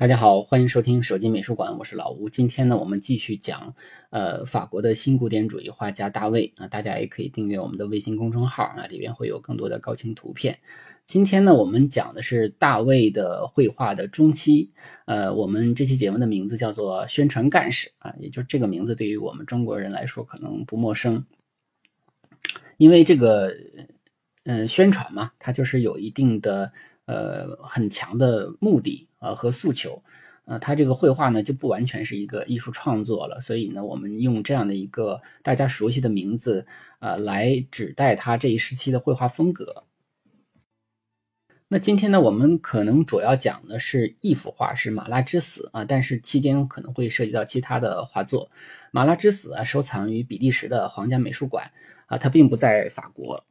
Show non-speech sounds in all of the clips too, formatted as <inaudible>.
大家好，欢迎收听手机美术馆，我是老吴。今天呢，我们继续讲，呃，法国的新古典主义画家大卫啊，大家也可以订阅我们的微信公众号啊，里边会有更多的高清图片。今天呢，我们讲的是大卫的绘画的中期，呃，我们这期节目的名字叫做宣传干事啊，也就这个名字对于我们中国人来说可能不陌生，因为这个，嗯，宣传嘛，它就是有一定的。呃，很强的目的啊和诉求，呃，他这个绘画呢就不完全是一个艺术创作了，所以呢，我们用这样的一个大家熟悉的名字啊来指代他这一时期的绘画风格。那今天呢，我们可能主要讲的是一幅画，是《马拉之死》啊，但是期间可能会涉及到其他的画作。《马拉之死》啊，收藏于比利时的皇家美术馆啊，它并不在法国。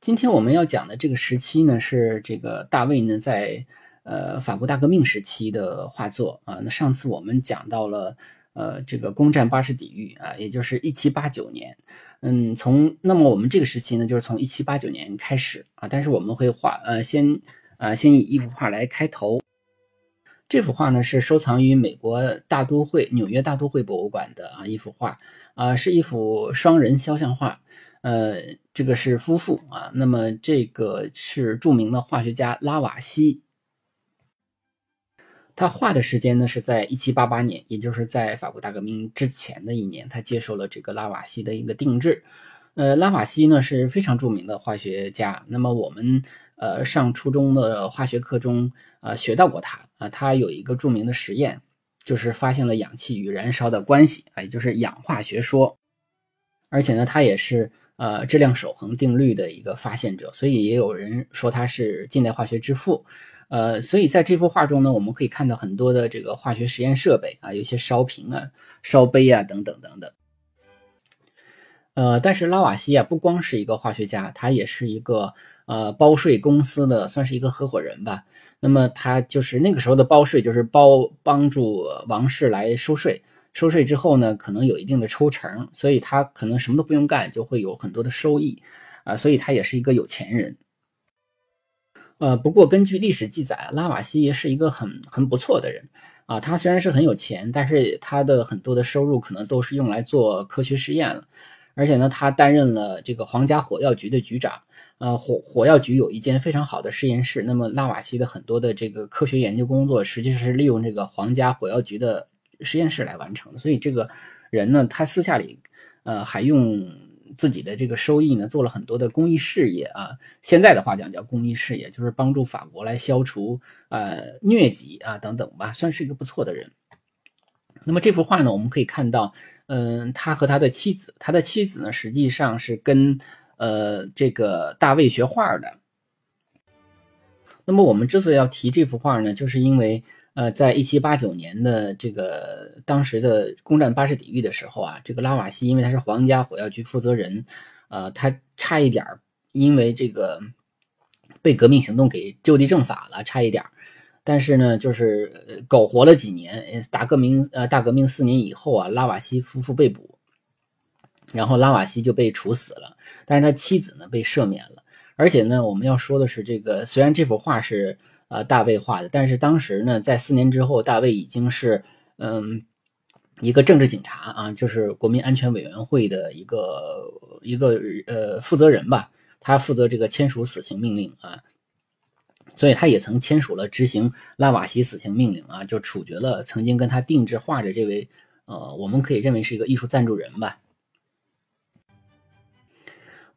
今天我们要讲的这个时期呢，是这个大卫呢在呃法国大革命时期的画作啊。那上次我们讲到了呃这个攻占巴士底狱啊，也就是一七八九年。嗯，从那么我们这个时期呢，就是从一七八九年开始啊。但是我们会画呃先啊先以一幅画来开头。这幅画呢是收藏于美国大都会纽约大都会博物馆的啊一幅画啊，是一幅双人肖像画。呃，这个是夫妇啊，那么这个是著名的化学家拉瓦锡，他画的时间呢是在一七八八年，也就是在法国大革命之前的一年，他接受了这个拉瓦锡的一个定制。呃，拉瓦锡呢是非常著名的化学家，那么我们呃上初中的化学课中啊学到过他啊，他有一个著名的实验，就是发现了氧气与燃烧的关系啊，也就是氧化学说，而且呢他也是。呃，质量守恒定律的一个发现者，所以也有人说他是近代化学之父。呃，所以在这幅画中呢，我们可以看到很多的这个化学实验设备啊，有些烧瓶啊、烧杯啊等等等等。呃，但是拉瓦锡啊，不光是一个化学家，他也是一个呃包税公司的，算是一个合伙人吧。那么他就是那个时候的包税，就是包帮助王室来收税。收税之后呢，可能有一定的抽成，所以他可能什么都不用干，就会有很多的收益，啊，所以他也是一个有钱人。呃，不过根据历史记载，拉瓦锡是一个很很不错的人，啊，他虽然是很有钱，但是他的很多的收入可能都是用来做科学实验了，而且呢，他担任了这个皇家火药局的局长，呃，火火药局有一间非常好的实验室，那么拉瓦锡的很多的这个科学研究工作，实际上是利用这个皇家火药局的。实验室来完成的，所以这个人呢，他私下里，呃，还用自己的这个收益呢，做了很多的公益事业啊。现在的话讲叫公益事业，就是帮助法国来消除呃疟疾啊等等吧，算是一个不错的人。那么这幅画呢，我们可以看到，嗯，他和他的妻子，他的妻子呢，实际上是跟呃这个大卫学画的。那么我们之所以要提这幅画呢，就是因为。呃，在一七八九年的这个当时的攻占巴士底狱的时候啊，这个拉瓦锡因为他是皇家火药局负责人，呃，他差一点因为这个被革命行动给就地正法了，差一点但是呢，就是苟活了几年。大革命呃，大革命四年以后啊，拉瓦锡夫妇被捕，然后拉瓦锡就被处死了，但是他妻子呢被赦免了。而且呢，我们要说的是，这个虽然这幅画是。呃，大卫画的，但是当时呢，在四年之后，大卫已经是嗯一个政治警察啊，就是国民安全委员会的一个一个呃负责人吧，他负责这个签署死刑命令啊，所以他也曾签署了执行拉瓦锡死刑命令啊，就处决了曾经跟他定制画的这位呃，我们可以认为是一个艺术赞助人吧。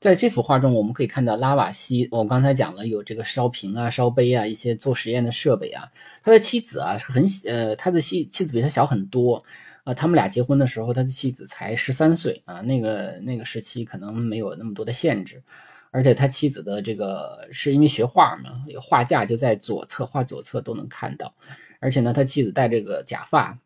在这幅画中，我们可以看到拉瓦锡，我刚才讲了有这个烧瓶啊、烧杯啊，一些做实验的设备啊。他的妻子啊是很呃，他的妻妻子比他小很多啊。他们俩结婚的时候，他的妻子才十三岁啊。那个那个时期可能没有那么多的限制，而且他妻子的这个是因为学画嘛，画架就在左侧，画左侧都能看到。而且呢，他妻子戴这个假发。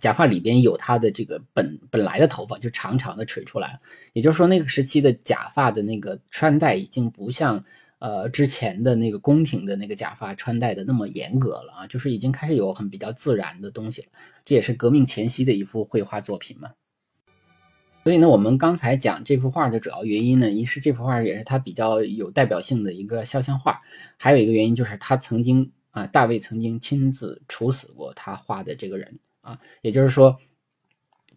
假发里边有他的这个本本来的头发，就长长的垂出来也就是说，那个时期的假发的那个穿戴已经不像呃之前的那个宫廷的那个假发穿戴的那么严格了啊，就是已经开始有很比较自然的东西了。这也是革命前夕的一幅绘画作品嘛。所以呢，我们刚才讲这幅画的主要原因呢，一是这幅画也是他比较有代表性的一个肖像画，还有一个原因就是他曾经啊，大卫曾经亲自处死过他画的这个人。啊，也就是说，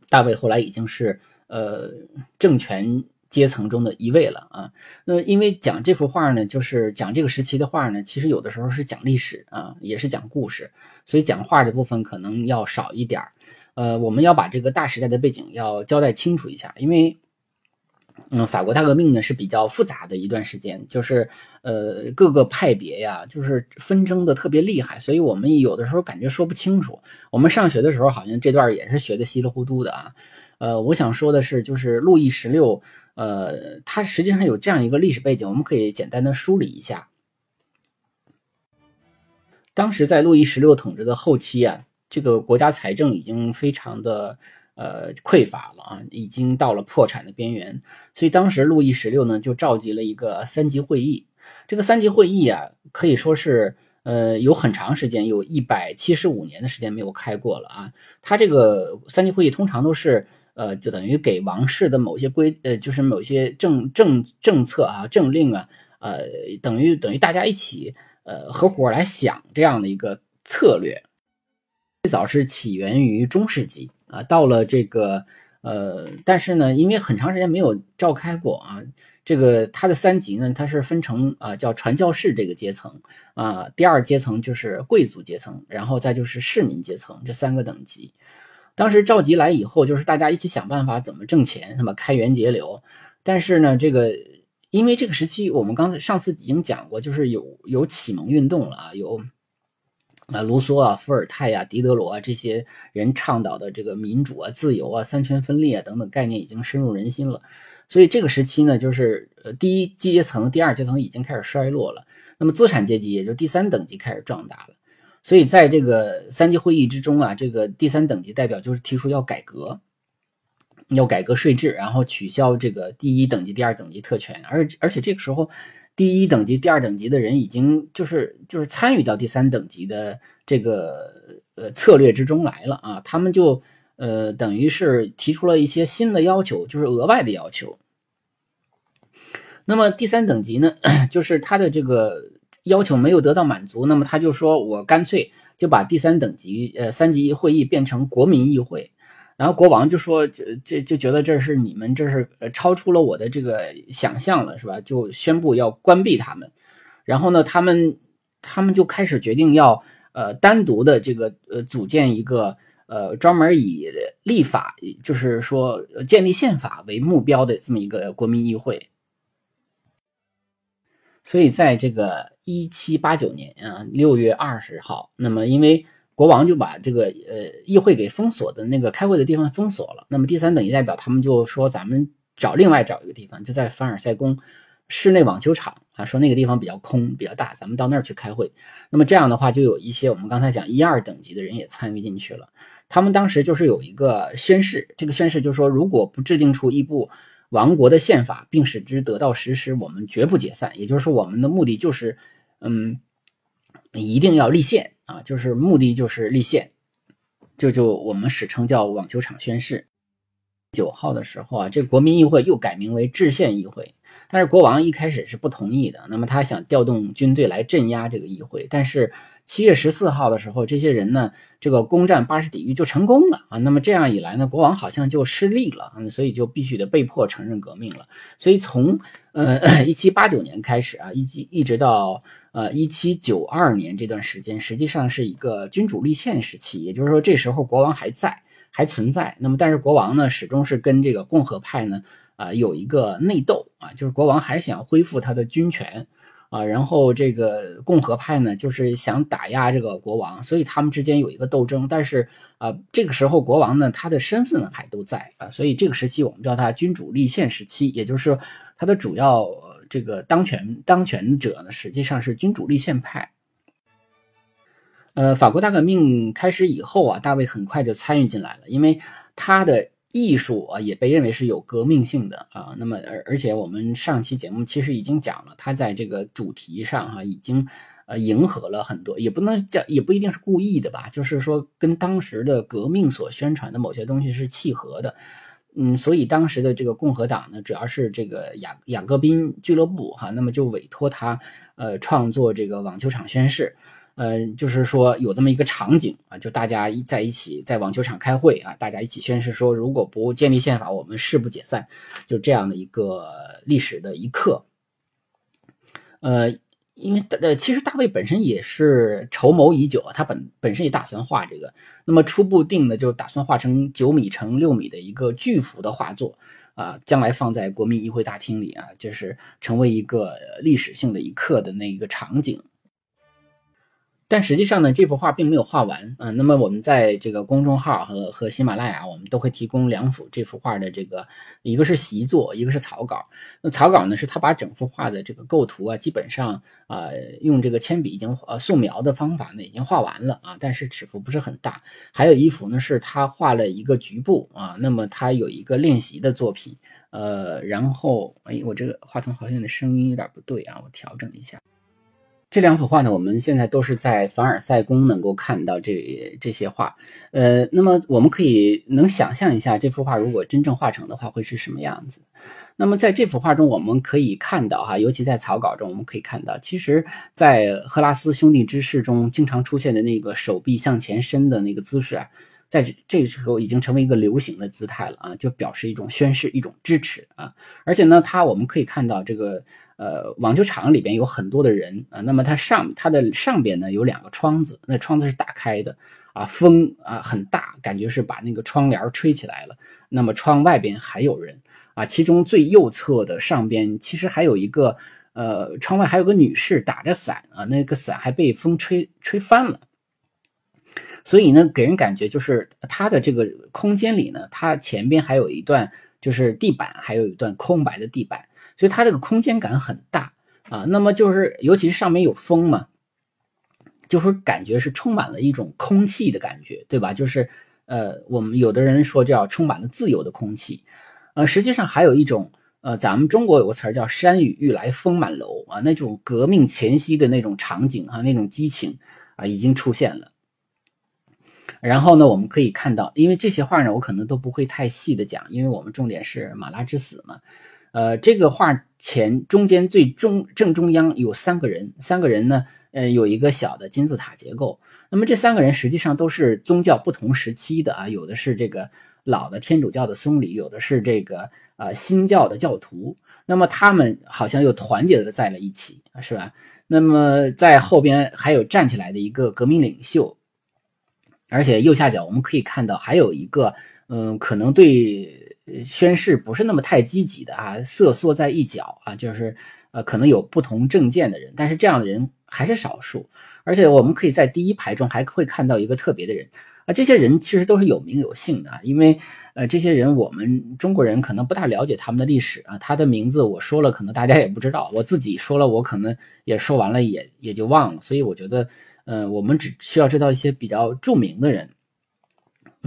大卫后来已经是呃政权阶层中的一位了啊。那因为讲这幅画呢，就是讲这个时期的画呢，其实有的时候是讲历史啊，也是讲故事，所以讲画的部分可能要少一点儿。呃，我们要把这个大时代的背景要交代清楚一下，因为。嗯，法国大革命呢是比较复杂的一段时间，就是呃各个派别呀，就是纷争的特别厉害，所以我们有的时候感觉说不清楚。我们上学的时候好像这段也是学的稀里糊涂的啊。呃，我想说的是，就是路易十六，呃，他实际上有这样一个历史背景，我们可以简单的梳理一下。当时在路易十六统治的后期啊，这个国家财政已经非常的。呃，匮乏了啊，已经到了破产的边缘，所以当时路易十六呢就召集了一个三级会议。这个三级会议啊，可以说是呃有很长时间，有一百七十五年的时间没有开过了啊。他这个三级会议通常都是呃，就等于给王室的某些规呃，就是某些政政政策啊、政令啊，呃，等于等于大家一起呃合伙来想这样的一个策略。最早是起源于中世纪。啊，到了这个，呃，但是呢，因为很长时间没有召开过啊，这个它的三级呢，它是分成啊，叫传教士这个阶层啊，第二阶层就是贵族阶层，然后再就是市民阶层这三个等级。当时召集来以后，就是大家一起想办法怎么挣钱，那么开源节流。但是呢，这个因为这个时期我们刚才上次已经讲过，就是有有启蒙运动了啊，有。啊，卢梭啊，伏尔泰呀，狄德罗啊，这些人倡导的这个民主啊、自由啊、三权分立啊等等概念已经深入人心了。所以这个时期呢，就是呃，第一阶层、第二阶层已经开始衰落了，那么资产阶级也就第三等级开始壮大了。所以在这个三级会议之中啊，这个第三等级代表就是提出要改革，要改革税制，然后取消这个第一等级、第二等级特权，而而且这个时候。第一等级、第二等级的人已经就是就是参与到第三等级的这个呃策略之中来了啊，他们就呃等于是提出了一些新的要求，就是额外的要求。那么第三等级呢，<coughs> 就是他的这个要求没有得到满足，那么他就说我干脆就把第三等级呃三级会议变成国民议会。然后国王就说：“就就就觉得这是你们这是呃超出了我的这个想象了，是吧？就宣布要关闭他们。然后呢，他们他们就开始决定要呃单独的这个呃组建一个呃专门以立法，就是说建立宪法为目标的这么一个国民议会。所以在这个一七八九年啊六月二十号，那么因为。国王就把这个呃议会给封锁的那个开会的地方封锁了。那么第三等级代表他们就说：“咱们找另外找一个地方，就在凡尔赛宫室内网球场啊，说那个地方比较空比较大，咱们到那儿去开会。”那么这样的话，就有一些我们刚才讲一二等级的人也参与进去了。他们当时就是有一个宣誓，这个宣誓就是说，如果不制定出一部亡国的宪法，并使之得到实施，我们绝不解散。也就是说，我们的目的就是，嗯，一定要立宪。啊，就是目的就是立宪，就就我们史称叫网球场宣誓。九号的时候啊，这国民议会又改名为制宪议会，但是国王一开始是不同意的。那么他想调动军队来镇压这个议会，但是七月十四号的时候，这些人呢，这个攻占巴士底狱就成功了啊。那么这样一来呢，国王好像就失利了，所以就必须得被迫承认革命了。所以从呃 <coughs> 一七八九年开始啊，一直一直到。呃，一七九二年这段时间实际上是一个君主立宪时期，也就是说，这时候国王还在，还存在。那么，但是国王呢，始终是跟这个共和派呢，啊有一个内斗啊，就是国王还想恢复他的军权啊，然后这个共和派呢就是想打压这个国王，所以他们之间有一个斗争。但是啊，这个时候国王呢他的身份还都在啊，所以这个时期我们叫他君主立宪时期，也就是他的主要这个当权当权者呢实际上是君主立宪派。呃，法国大革命开始以后啊，大卫很快就参与进来了，因为他的艺术啊也被认为是有革命性的啊。那么，而而且我们上期节目其实已经讲了，他在这个主题上哈已经呃迎合了很多，也不能叫也不一定是故意的吧，就是说跟当时的革命所宣传的某些东西是契合的。嗯，所以当时的这个共和党呢，主要是这个雅雅各宾俱乐部哈，那么就委托他呃创作这个网球场宣誓。呃，就是说有这么一个场景啊，就大家一在一起在网球场开会啊，大家一起宣誓说，如果不建立宪法，我们誓不解散，就这样的一个历史的一刻。呃，因为大呃，其实大卫本身也是筹谋已久啊，他本本身也打算画这个，那么初步定的就打算画成九米乘六米的一个巨幅的画作啊，将来放在国民议会大厅里啊，就是成为一个历史性的一刻的那一个场景。但实际上呢，这幅画并没有画完啊。那么我们在这个公众号和和喜马拉雅，我们都会提供两幅这幅画的这个，一个是习作，一个是草稿。那草稿呢，是他把整幅画的这个构图啊，基本上啊用这个铅笔已经呃素描的方法呢已经画完了啊，但是尺幅不是很大。还有一幅呢，是他画了一个局部啊，那么他有一个练习的作品，呃，然后哎，我这个话筒好像的声音有点不对啊，我调整一下。这两幅画呢，我们现在都是在凡尔赛宫能够看到这这些画，呃，那么我们可以能想象一下，这幅画如果真正画成的话会是什么样子。那么在这幅画中，我们可以看到哈，尤其在草稿中，我们可以看到，其实，在赫拉斯兄弟之誓中经常出现的那个手臂向前伸的那个姿势啊，在这个时候已经成为一个流行的姿态了啊，就表示一种宣誓、一种支持啊。而且呢，它我们可以看到这个。呃，网球场里边有很多的人啊，那么它上它的上边呢有两个窗子，那窗子是打开的啊，风啊很大，感觉是把那个窗帘吹起来了。那么窗外边还有人啊，其中最右侧的上边其实还有一个呃，窗外还有个女士打着伞啊，那个伞还被风吹吹翻了。所以呢，给人感觉就是它的这个空间里呢，它前边还有一段就是地板，还有一段空白的地板。所以它这个空间感很大啊，那么就是尤其是上面有风嘛，就是感觉是充满了一种空气的感觉，对吧？就是呃，我们有的人说叫充满了自由的空气，呃，实际上还有一种呃，咱们中国有个词儿叫“山雨欲来风满楼”啊，那种革命前夕的那种场景啊，那种激情啊，已经出现了。然后呢，我们可以看到，因为这些画呢，我可能都不会太细的讲，因为我们重点是马拉之死嘛。呃，这个画前中间最中正中央有三个人，三个人呢，呃，有一个小的金字塔结构。那么这三个人实际上都是宗教不同时期的啊，有的是这个老的天主教的僧侣，有的是这个呃新教的教徒。那么他们好像又团结的在了一起，是吧？那么在后边还有站起来的一个革命领袖，而且右下角我们可以看到还有一个，嗯，可能对。宣誓不是那么太积极的啊，瑟缩在一角啊，就是呃，可能有不同政见的人，但是这样的人还是少数。而且我们可以在第一排中还会看到一个特别的人啊，这些人其实都是有名有姓的，因为呃，这些人我们中国人可能不大了解他们的历史啊，他的名字我说了，可能大家也不知道，我自己说了，我可能也说完了，也也就忘了。所以我觉得，呃，我们只需要知道一些比较著名的人，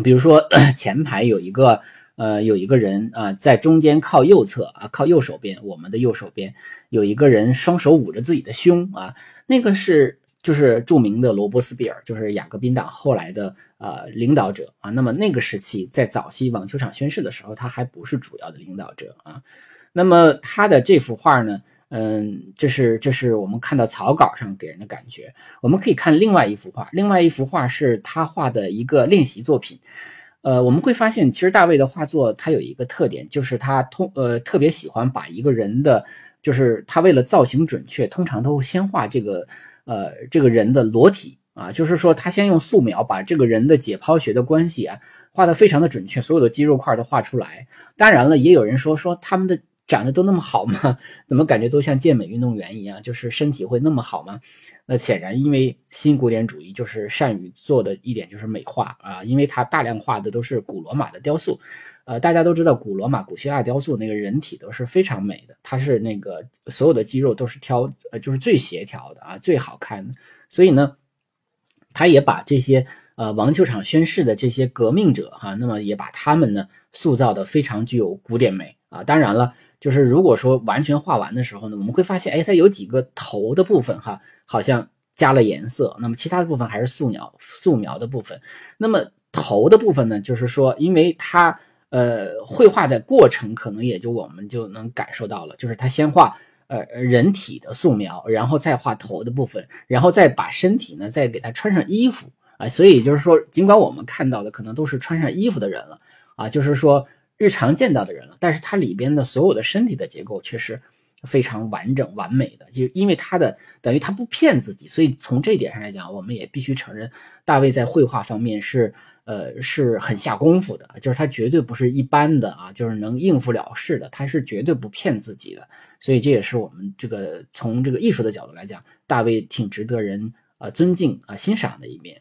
比如说 <clears throat> 前排有一个。呃，有一个人啊，在中间靠右侧啊，靠右手边，我们的右手边有一个人，双手捂着自己的胸啊，那个是就是著名的罗伯斯比尔，就是雅各宾党后来的呃领导者啊。那么那个时期，在早期网球场宣誓的时候，他还不是主要的领导者啊。那么他的这幅画呢，嗯，这是这是我们看到草稿上给人的感觉。我们可以看另外一幅画，另外一幅画是他画的一个练习作品。呃，我们会发现，其实大卫的画作他有一个特点，就是他通呃特别喜欢把一个人的，就是他为了造型准确，通常都会先画这个呃这个人的裸体啊，就是说他先用素描把这个人的解剖学的关系啊画得非常的准确，所有的肌肉块都画出来。当然了，也有人说说他们的长得都那么好吗？<laughs> 怎么感觉都像健美运动员一样，就是身体会那么好吗？那显然，因为新古典主义就是善于做的一点就是美化啊，因为它大量画的都是古罗马的雕塑。呃，大家都知道古罗马、古希腊雕塑那个人体都是非常美的，它是那个所有的肌肉都是挑，呃，就是最协调的啊，最好看的。所以呢，他也把这些呃王球场宣誓的这些革命者哈，那么也把他们呢塑造的非常具有古典美啊。当然了，就是如果说完全画完的时候呢，我们会发现，哎，它有几个头的部分哈，好像加了颜色，那么其他的部分还是素描素描的部分。那么头的部分呢，就是说，因为它。呃，绘画的过程可能也就我们就能感受到了，就是它先画呃人体的素描，然后再画头的部分，然后再把身体呢再给他穿上衣服啊，所以就是说，尽管我们看到的可能都是穿上衣服的人了啊，就是说日常见到的人了，但是它里边的所有的身体的结构却是非常完整完美的，就因为他的等于他不骗自己，所以从这一点上来讲，我们也必须承认大卫在绘画方面是。呃，是很下功夫的，就是他绝对不是一般的啊，就是能应付了事的，他是绝对不骗自己的，所以这也是我们这个从这个艺术的角度来讲，大卫挺值得人啊尊敬啊欣赏的一面。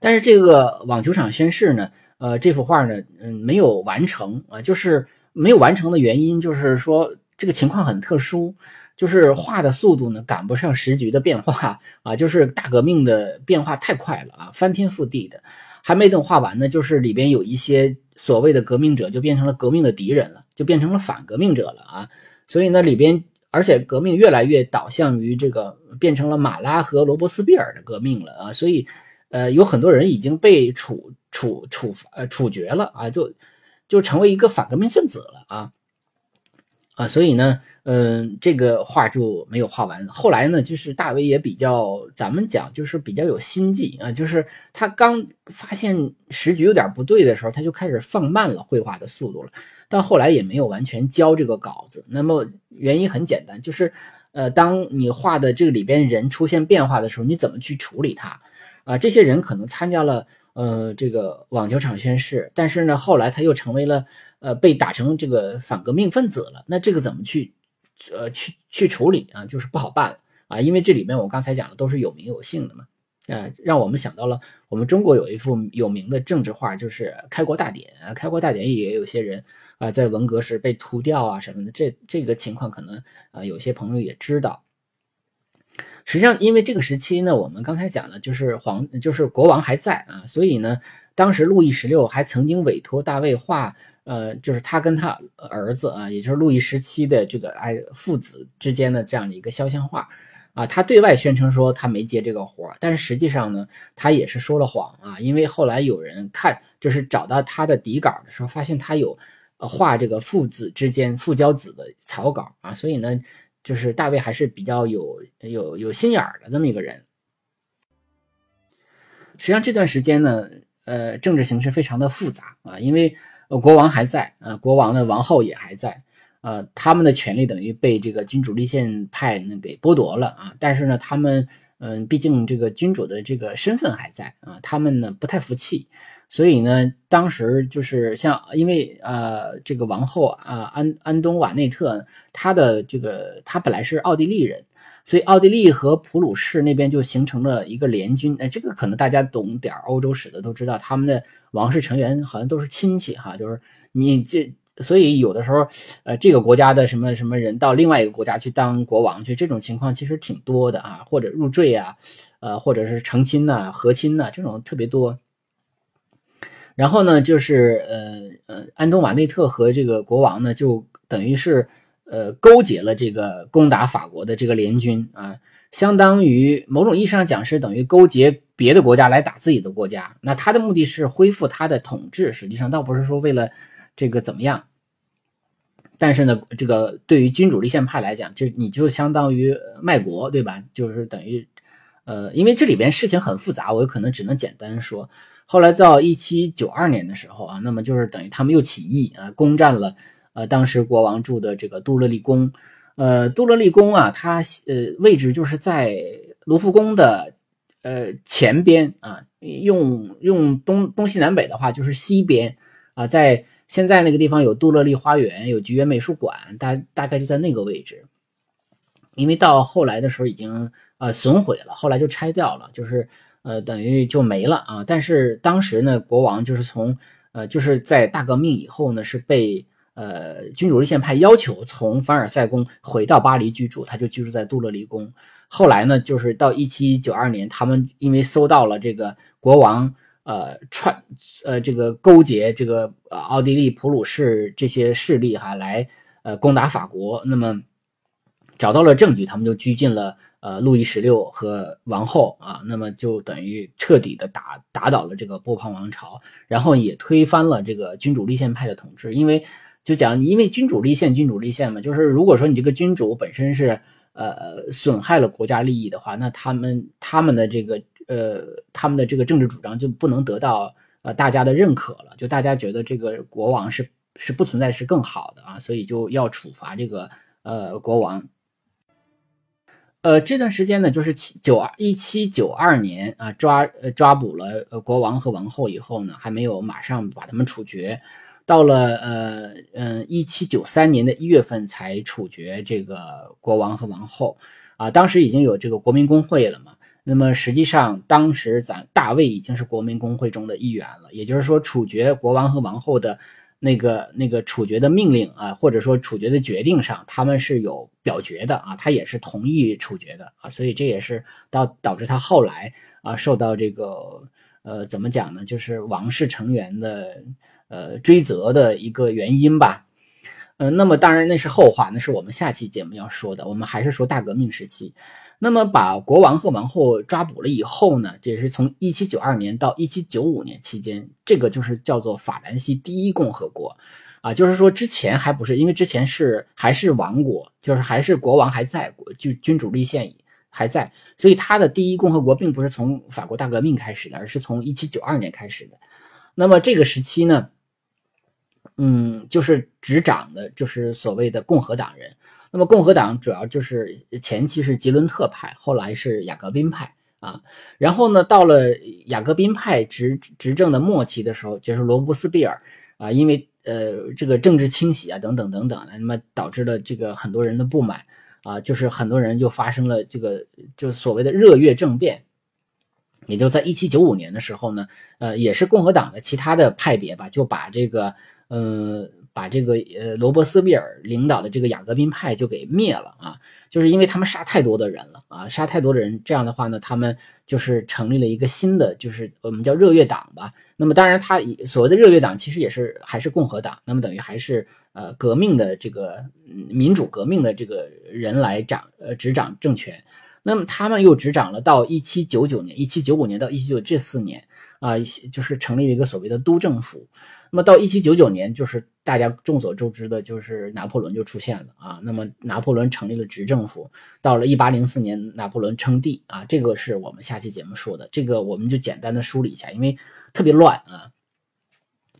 但是这个网球场宣誓呢，呃，这幅画呢，嗯，没有完成啊，就是没有完成的原因就是说这个情况很特殊。就是画的速度呢赶不上时局的变化啊，就是大革命的变化太快了啊，翻天覆地的，还没等画完呢，就是里边有一些所谓的革命者就变成了革命的敌人了，就变成了反革命者了啊，所以呢里边，而且革命越来越导向于这个变成了马拉和罗伯斯庇尔的革命了啊，所以呃有很多人已经被处处处呃处决了啊，就就成为一个反革命分子了啊。啊，所以呢，嗯，这个画就没有画完。后来呢，就是大卫也比较，咱们讲就是比较有心计啊，就是他刚发现时局有点不对的时候，他就开始放慢了绘画的速度了。到后来也没有完全交这个稿子。那么原因很简单，就是，呃，当你画的这个里边人出现变化的时候，你怎么去处理它？啊，这些人可能参加了呃这个网球场宣誓，但是呢，后来他又成为了。呃，被打成这个反革命分子了，那这个怎么去，呃，去去处理啊？就是不好办啊，因为这里面我刚才讲的都是有名有姓的嘛，呃，让我们想到了我们中国有一幅有名的政治画，就是《开国大典》，《开国大典》也有些人啊，在文革时被屠掉啊什么的，这这个情况可能啊，有些朋友也知道。实际上，因为这个时期呢，我们刚才讲的就是皇，就是国王还在啊，所以呢，当时路易十六还曾经委托大卫画。呃，就是他跟他儿子啊，也就是路易十七的这个哎父子之间的这样的一个肖像画啊，他对外宣称说他没接这个活儿但是实际上呢，他也是说了谎啊，因为后来有人看，就是找到他的底稿的时候，发现他有呃画这个父子之间父交子的草稿啊，所以呢，就是大卫还是比较有有有心眼儿的这么一个人。实际上这段时间呢，呃，政治形势非常的复杂啊，因为。国王还在，呃，国王的王后也还在，呃，他们的权利等于被这个君主立宪派呢给剥夺了啊。但是呢，他们，嗯，毕竟这个君主的这个身份还在啊，他们呢不太服气，所以呢，当时就是像，因为呃，这个王后啊，安安东瓦内特，她的这个她本来是奥地利人。所以奥地利和普鲁士那边就形成了一个联军，哎，这个可能大家懂点欧洲史的都知道，他们的王室成员好像都是亲戚哈，就是你这，所以有的时候，呃，这个国家的什么什么人到另外一个国家去当国王去，这种情况其实挺多的啊，或者入赘啊，呃，或者是成亲呐、和亲呐，这种特别多。然后呢，就是呃呃，安东瓦内特和这个国王呢，就等于是。呃，勾结了这个攻打法国的这个联军啊，相当于某种意义上讲是等于勾结别的国家来打自己的国家。那他的目的是恢复他的统治，实际上倒不是说为了这个怎么样。但是呢，这个对于君主立宪派来讲，就你就相当于卖国，对吧？就是等于，呃，因为这里边事情很复杂，我有可能只能简单说。后来到一七九二年的时候啊，那么就是等于他们又起义啊，攻占了。呃，当时国王住的这个杜勒利宫，呃，杜勒利宫啊，它呃位置就是在卢浮宫的呃前边啊，用用东东西南北的话就是西边啊，在现在那个地方有杜乐丽花园，有菊园美术馆，大大概就在那个位置。因为到后来的时候已经呃损毁了，后来就拆掉了，就是呃等于就没了啊。但是当时呢，国王就是从呃就是在大革命以后呢，是被呃君主立宪派要求从凡尔赛宫回到巴黎居住，他就居住在杜乐丽宫。后来呢，就是到一七九二年，他们因为搜到了这个国王呃串呃这个勾结这个呃奥地利普鲁士这些势力哈来呃攻打法国，那么。找到了证据，他们就拘禁了呃路易十六和王后啊，那么就等于彻底的打打倒了这个波旁王朝，然后也推翻了这个君主立宪派的统治。因为就讲，因为君主立宪，君主立宪嘛，就是如果说你这个君主本身是呃损害了国家利益的话，那他们他们的这个呃他们的这个政治主张就不能得到呃大家的认可了，就大家觉得这个国王是是不存在是更好的啊，所以就要处罚这个呃国王。呃，这段时间呢，就是七九二一七九二年啊，抓呃抓捕了国王和王后以后呢，还没有马上把他们处决，到了呃嗯一七九三年的一月份才处决这个国王和王后啊，当时已经有这个国民公会了嘛，那么实际上当时咱大卫已经是国民公会中的一员了，也就是说处决国王和王后的。那个那个处决的命令啊，或者说处决的决定上，他们是有表决的啊，他也是同意处决的啊，所以这也是导导致他后来啊受到这个呃怎么讲呢，就是王室成员的呃追责的一个原因吧。嗯，那么当然那是后话，那是我们下期节目要说的，我们还是说大革命时期。那么把国王和王后抓捕了以后呢，这也是从一七九二年到一七九五年期间，这个就是叫做法兰西第一共和国，啊，就是说之前还不是，因为之前是还是王国，就是还是国王还在，就君主立宪还在，所以他的第一共和国并不是从法国大革命开始的，而是从一七九二年开始的。那么这个时期呢，嗯，就是执掌的就是所谓的共和党人。那么共和党主要就是前期是吉伦特派，后来是雅各宾派啊。然后呢，到了雅各宾派执执政的末期的时候，就是罗伯斯庇尔啊，因为呃这个政治清洗啊等等等等，那么导致了这个很多人的不满啊，就是很多人就发生了这个就所谓的热月政变，也就在一七九五年的时候呢，呃也是共和党的其他的派别吧，就把这个嗯。把这个呃罗伯斯庇尔领导的这个雅各宾派就给灭了啊，就是因为他们杀太多的人了啊，杀太多的人，这样的话呢，他们就是成立了一个新的，就是我们叫热月党吧。那么当然，他所谓的热月党其实也是还是共和党，那么等于还是呃革命的这个民主革命的这个人来掌呃执掌政权。那么他们又执掌了到一七九九年、一七九五年到一七九这四年啊，就是成立了一个所谓的督政府。那么到一七九九年，就是大家众所周知的，就是拿破仑就出现了啊。那么拿破仑成立了执政府。到了一八零四年，拿破仑称帝啊。这个是我们下期节目说的，这个我们就简单的梳理一下，因为特别乱啊。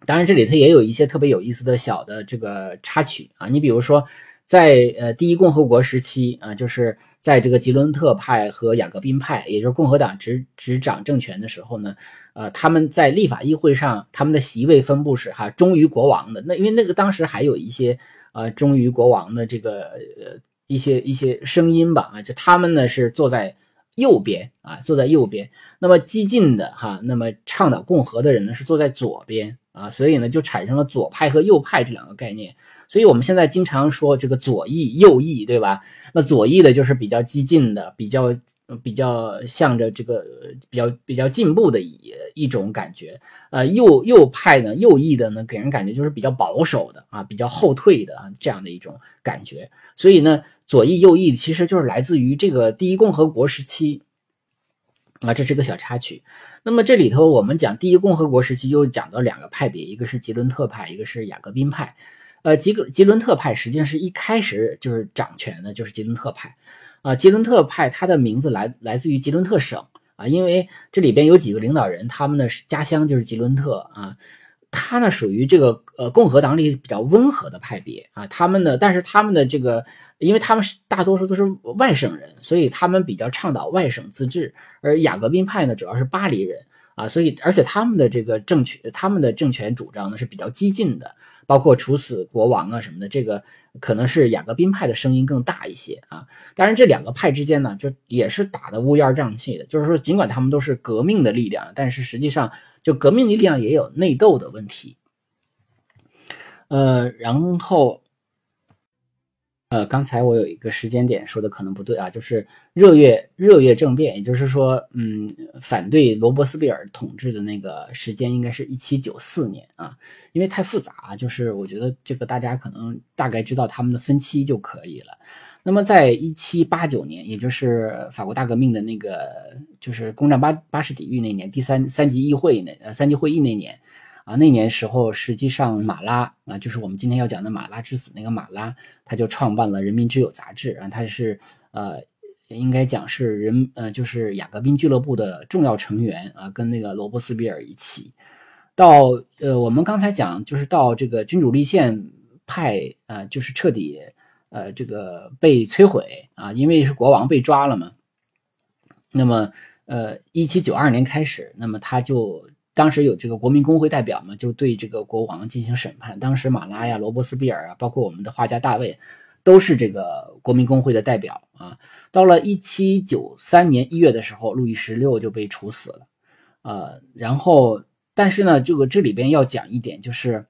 当然这里头也有一些特别有意思的小的这个插曲啊。你比如说，在呃第一共和国时期啊，就是在这个吉伦特派和雅各宾派，也就是共和党执执掌政权的时候呢。呃，他们在立法议会上，他们的席位分布是哈忠于国王的。那因为那个当时还有一些呃忠于国王的这个呃一些一些声音吧啊，就他们呢是坐在右边啊，坐在右边。那么激进的哈，那么倡导共和的人呢是坐在左边啊，所以呢就产生了左派和右派这两个概念。所以我们现在经常说这个左翼右翼，对吧？那左翼的就是比较激进的，比较。比较向着这个比较比较进步的一一种感觉，呃，右右派呢，右翼的呢，给人感觉就是比较保守的啊，比较后退的啊，这样的一种感觉。所以呢，左翼右翼其实就是来自于这个第一共和国时期啊，这是个小插曲。那么这里头我们讲第一共和国时期，就讲到两个派别，一个是吉伦特派，一个是雅各宾派。呃，吉格吉伦特派实际上是一开始就是掌权的，就是吉伦特派。啊，吉伦特派，它的名字来来自于吉伦特省啊，因为这里边有几个领导人，他们的家乡就是吉伦特啊。他呢属于这个呃共和党里比较温和的派别啊，他们呢，但是他们的这个，因为他们是大多数都是外省人，所以他们比较倡导外省自治，而雅各宾派呢主要是巴黎人啊，所以而且他们的这个政权，他们的政权主张呢是比较激进的，包括处死国王啊什么的，这个可能是雅各宾派的声音更大一些啊。当然这两个派之间呢，就也是打的乌烟瘴气的，就是说尽管他们都是革命的力量，但是实际上。就革命力量也有内斗的问题，呃，然后，呃，刚才我有一个时间点说的可能不对啊，就是热月热月政变，也就是说，嗯，反对罗伯斯庇尔统治的那个时间应该是一七九四年啊，因为太复杂，就是我觉得这个大家可能大概知道他们的分期就可以了。那么，在一七八九年，也就是法国大革命的那个，就是攻占巴巴士底狱那年，第三三级议会那呃三级会议那年，啊，那年时候，实际上马拉啊，就是我们今天要讲的马拉之死那个马拉，他就创办了《人民之友》杂志啊，他是呃，应该讲是人呃，就是雅各宾俱乐部的重要成员啊，跟那个罗伯斯比尔一起，到呃，我们刚才讲就是到这个君主立宪派呃，就是彻底。呃，这个被摧毁啊，因为是国王被抓了嘛。那么，呃，一七九二年开始，那么他就当时有这个国民公会代表嘛，就对这个国王进行审判。当时马拉呀、罗伯斯庇尔啊，包括我们的画家大卫，都是这个国民公会的代表啊。到了一七九三年一月的时候，路易十六就被处死了。呃，然后，但是呢，这个这里边要讲一点就是。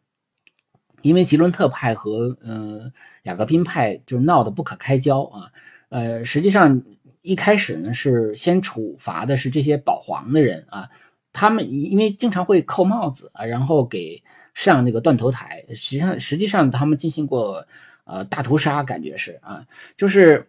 因为吉伦特派和呃雅各宾派就闹得不可开交啊，呃，实际上一开始呢是先处罚的是这些保皇的人啊，他们因为经常会扣帽子啊，然后给上那个断头台，实际上实际上他们进行过呃大屠杀，感觉是啊，就是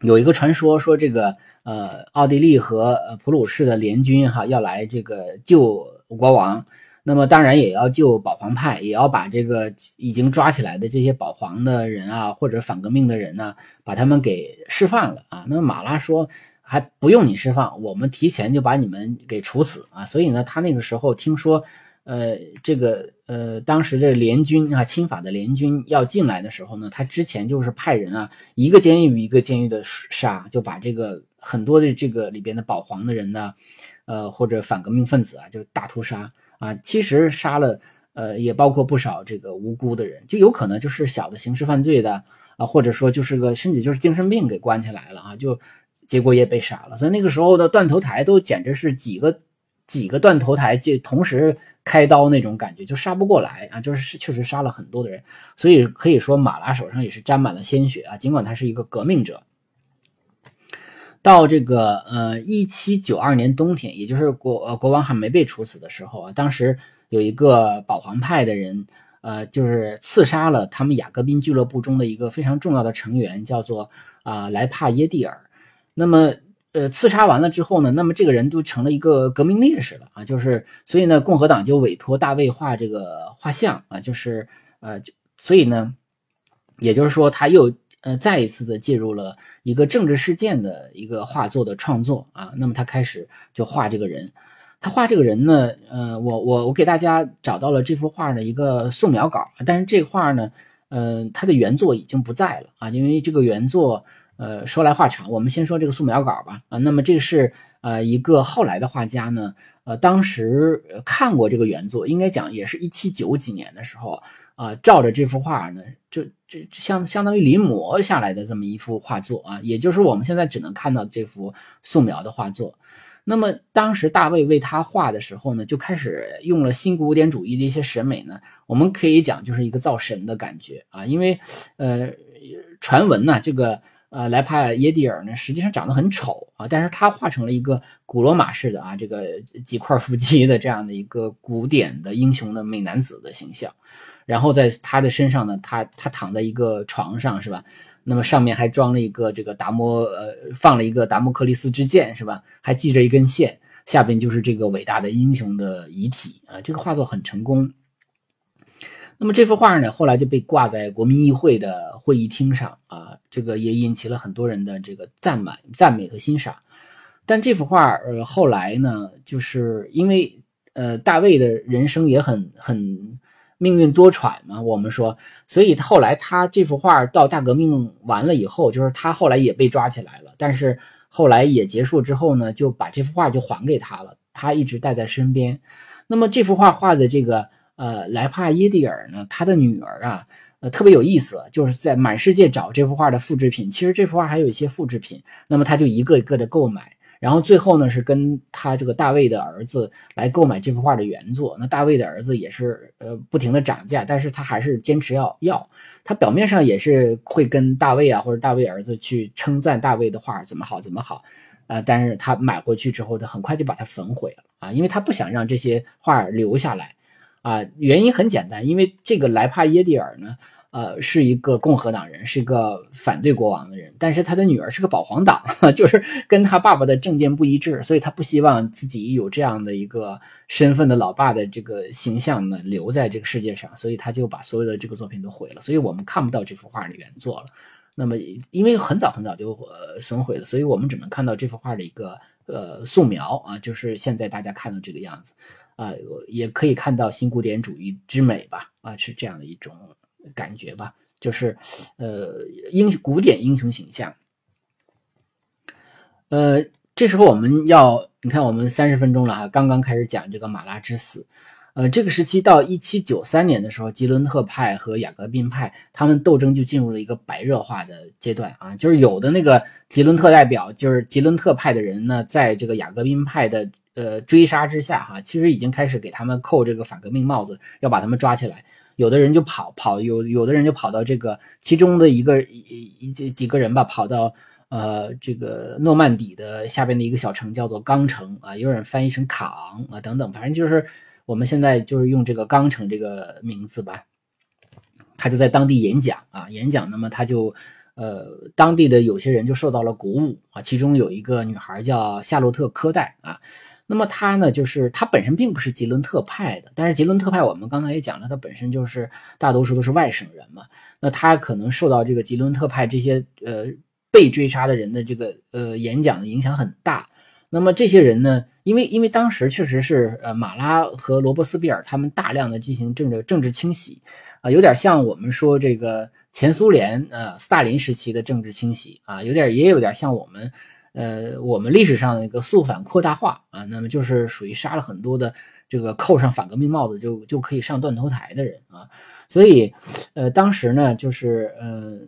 有一个传说说这个呃奥地利和普鲁士的联军哈要来这个救国王。那么当然也要救保皇派，也要把这个已经抓起来的这些保皇的人啊，或者反革命的人呢，把他们给释放了啊。那么马拉说还不用你释放，我们提前就把你们给处死啊。所以呢，他那个时候听说，呃，这个呃，当时这联军啊，亲法的联军要进来的时候呢，他之前就是派人啊，一个监狱一个监狱的杀，就把这个很多的这个里边的保皇的人呢，呃，或者反革命分子啊，就大屠杀。啊，其实杀了，呃，也包括不少这个无辜的人，就有可能就是小的刑事犯罪的啊，或者说就是个甚至就是精神病给关起来了啊，就结果也被杀了。所以那个时候的断头台都简直是几个几个断头台就同时开刀那种感觉，就杀不过来啊，就是确实杀了很多的人。所以可以说马拉手上也是沾满了鲜血啊，尽管他是一个革命者。到这个呃一七九二年冬天，也就是国呃国王还没被处死的时候啊，当时有一个保皇派的人，呃，就是刺杀了他们雅各宾俱乐部中的一个非常重要的成员，叫做啊莱帕耶蒂尔。那么呃刺杀完了之后呢，那么这个人就成了一个革命烈士了啊，就是所以呢，共和党就委托大卫画这个画像啊，就是呃就所以呢，也就是说他又。呃，再一次的介入了一个政治事件的一个画作的创作啊，那么他开始就画这个人，他画这个人呢，呃，我我我给大家找到了这幅画的一个素描稿，但是这个画呢，呃，它的原作已经不在了啊，因为这个原作，呃，说来话长，我们先说这个素描稿吧啊，那么这个是呃一个后来的画家呢，呃，当时看过这个原作，应该讲也是一七九几年的时候。啊，照着这幅画呢，就这相相当于临摹下来的这么一幅画作啊，也就是我们现在只能看到这幅素描的画作。那么当时大卫为他画的时候呢，就开始用了新古典主义的一些审美呢，我们可以讲就是一个造神的感觉啊，因为呃，传闻呢，这个呃莱帕耶蒂尔呢，实际上长得很丑啊，但是他画成了一个古罗马式的啊，这个几块腹肌的这样的一个古典的英雄的美男子的形象。然后在他的身上呢，他他躺在一个床上，是吧？那么上面还装了一个这个达摩，呃，放了一个达摩克利斯之剑，是吧？还系着一根线，下边就是这个伟大的英雄的遗体啊。这个画作很成功。那么这幅画呢，后来就被挂在国民议会的会议厅上啊，这个也引起了很多人的这个赞美、赞美和欣赏。但这幅画，呃，后来呢，就是因为。呃，大卫的人生也很很命运多舛嘛。我们说，所以后来他这幅画到大革命完了以后，就是他后来也被抓起来了，但是后来也结束之后呢，就把这幅画就还给他了，他一直带在身边。那么这幅画画的这个呃莱帕耶蒂尔呢，他的女儿啊，呃特别有意思，就是在满世界找这幅画的复制品。其实这幅画还有一些复制品，那么他就一个一个的购买。然后最后呢，是跟他这个大卫的儿子来购买这幅画的原作。那大卫的儿子也是呃不停的涨价，但是他还是坚持要要。他表面上也是会跟大卫啊或者大卫儿子去称赞大卫的画怎么好怎么好，呃，但是他买回去之后，他很快就把它焚毁了啊，因为他不想让这些画留下来啊。原因很简单，因为这个莱帕耶蒂尔呢。呃，是一个共和党人，是一个反对国王的人，但是他的女儿是个保皇党，<laughs> 就是跟他爸爸的政见不一致，所以他不希望自己有这样的一个身份的老爸的这个形象呢留在这个世界上，所以他就把所有的这个作品都毁了，所以我们看不到这幅画的原作了。那么，因为很早很早就呃损毁了，所以我们只能看到这幅画的一个呃素描啊，就是现在大家看到这个样子啊，也可以看到新古典主义之美吧啊，是这样的一种。感觉吧，就是，呃，英古典英雄形象。呃，这时候我们要，你看，我们三十分钟了哈，刚刚开始讲这个马拉之死。呃，这个时期到一七九三年的时候，吉伦特派和雅各宾派他们斗争就进入了一个白热化的阶段啊，就是有的那个吉伦特代表，就是吉伦特派的人呢，在这个雅各宾派的呃追杀之下哈，其实已经开始给他们扣这个反革命帽子，要把他们抓起来。有的人就跑跑，有有的人就跑到这个其中的一个一几几个人吧，跑到呃这个诺曼底的下边的一个小城，叫做钢城啊，有人翻译成卡昂啊等等，反正就是我们现在就是用这个钢城这个名字吧。他就在当地演讲啊，演讲，那么他就呃当地的有些人就受到了鼓舞啊，其中有一个女孩叫夏洛特科代啊。那么他呢，就是他本身并不是吉伦特派的，但是吉伦特派我们刚才也讲了，他本身就是大多数都是外省人嘛。那他可能受到这个吉伦特派这些呃被追杀的人的这个呃演讲的影响很大。那么这些人呢，因为因为当时确实是呃马拉和罗伯斯庇尔他们大量的进行政治政治清洗啊，有点像我们说这个前苏联呃斯大林时期的政治清洗啊，有点也有点像我们。呃，我们历史上的一个肃反扩大化啊，那么就是属于杀了很多的这个扣上反革命帽子就就可以上断头台的人啊，所以，呃，当时呢，就是呃，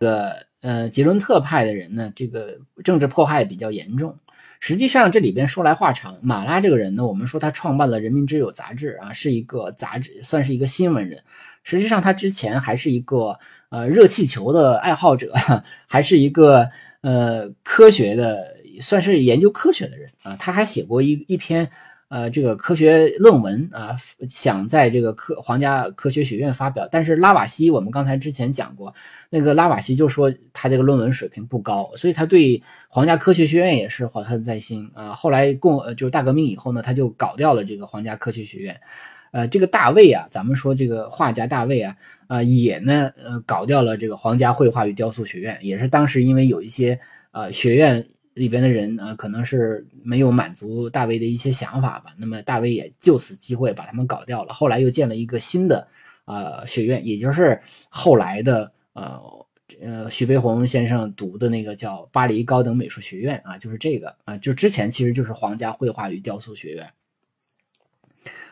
这个呃吉伦特派的人呢，这个政治迫害比较严重。实际上这里边说来话长，马拉这个人呢，我们说他创办了《人民之友》杂志啊，是一个杂志，算是一个新闻人。实际上他之前还是一个。呃，热气球的爱好者，<laughs> 还是一个呃科学的，算是研究科学的人啊。他还写过一一篇呃这个科学论文啊，想在这个科皇家科学学院发表。但是拉瓦锡，我们刚才之前讲过，那个拉瓦锡就说他这个论文水平不高，所以他对皇家科学学院也是怀恨在心啊。后来共就是大革命以后呢，他就搞掉了这个皇家科学学院。呃，这个大卫啊，咱们说这个画家大卫啊，啊也呢，呃，搞掉了这个皇家绘画与雕塑学院，也是当时因为有一些呃学院里边的人啊，可能是没有满足大卫的一些想法吧，那么大卫也就此机会把他们搞掉了。后来又建了一个新的呃学院，也就是后来的呃呃徐悲鸿先生读的那个叫巴黎高等美术学院啊，就是这个啊，就之前其实就是皇家绘画与雕塑学院。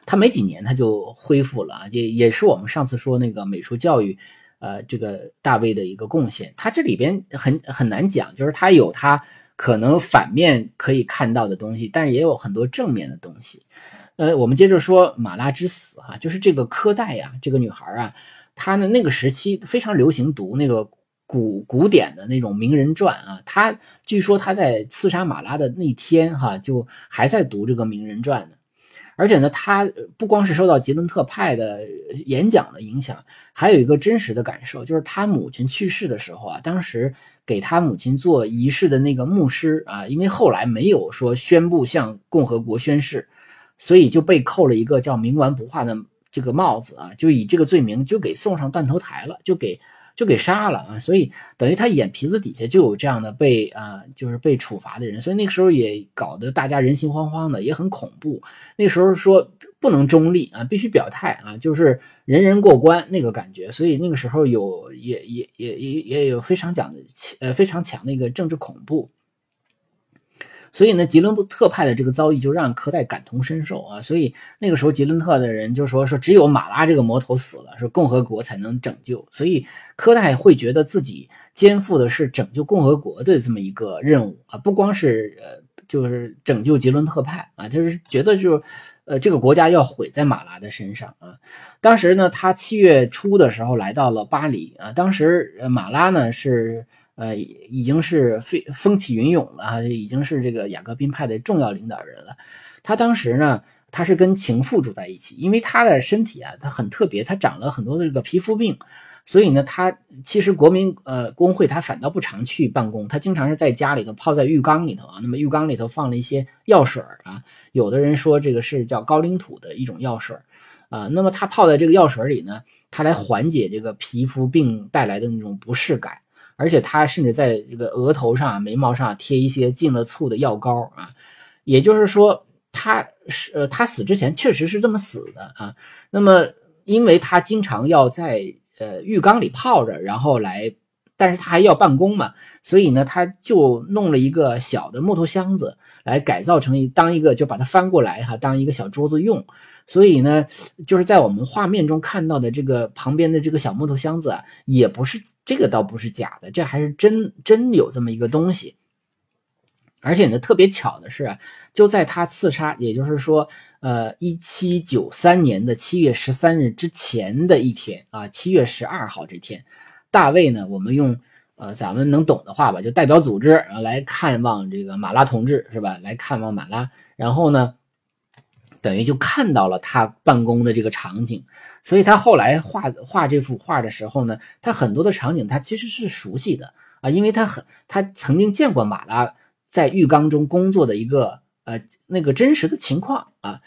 他没几年他就恢复了啊，也也是我们上次说那个美术教育，呃，这个大卫的一个贡献。他这里边很很难讲，就是他有他可能反面可以看到的东西，但是也有很多正面的东西。呃，我们接着说马拉之死哈，就是这个科代呀，这个女孩啊，她呢那个时期非常流行读那个古古典的那种名人传啊，她据说她在刺杀马拉的那天哈，就还在读这个名人传呢。而且呢，他不光是受到吉伦特派的演讲的影响，还有一个真实的感受，就是他母亲去世的时候啊，当时给他母亲做仪式的那个牧师啊，因为后来没有说宣布向共和国宣誓，所以就被扣了一个叫冥顽不化的这个帽子啊，就以这个罪名就给送上断头台了，就给就给杀了啊，所以等于他眼皮子底下就有这样的被啊，就是被处罚的人，所以那个时候也搞得大家人心惶惶的，也很恐怖。那时候说不能中立啊，必须表态啊，就是人人过关那个感觉，所以那个时候有也也也也也有非常讲的呃非常强的一个政治恐怖。所以呢，吉伦特派的这个遭遇就让科代感同身受啊。所以那个时候，吉伦特的人就说说，只有马拉这个魔头死了，说共和国才能拯救。所以科代会觉得自己肩负的是拯救共和国的这么一个任务啊，不光是呃，就是拯救吉伦特派啊，就是觉得就呃，这个国家要毁在马拉的身上啊。当时呢，他七月初的时候来到了巴黎啊，当时呃，马拉呢是。呃，已经是飞风起云涌了哈，已经是这个雅各宾派的重要领导人了。他当时呢，他是跟情妇住在一起，因为他的身体啊，他很特别，他长了很多的这个皮肤病，所以呢，他其实国民呃工会他反倒不常去办公，他经常是在家里头泡在浴缸里头啊。那么浴缸里头放了一些药水啊，有的人说这个是叫高岭土的一种药水啊。那么他泡在这个药水里呢，他来缓解这个皮肤病带来的那种不适感。而且他甚至在这个额头上、眉毛上贴一些进了醋的药膏啊，也就是说，他是呃，他死之前确实是这么死的啊。那么，因为他经常要在呃浴缸里泡着，然后来，但是他还要办公嘛，所以呢，他就弄了一个小的木头箱子来改造成一当一个，就把它翻过来哈，当一个小桌子用。所以呢，就是在我们画面中看到的这个旁边的这个小木头箱子啊，也不是这个，倒不是假的，这还是真真有这么一个东西。而且呢，特别巧的是，就在他刺杀，也就是说，呃，一七九三年的七月十三日之前的一天啊，七月十二号这天，大卫呢，我们用呃咱们能懂的话吧，就代表组织啊来看望这个马拉同志是吧？来看望马拉，然后呢。等于就看到了他办公的这个场景，所以他后来画画这幅画的时候呢，他很多的场景他其实是熟悉的啊，因为他很他曾经见过马拉在浴缸中工作的一个呃那个真实的情况啊，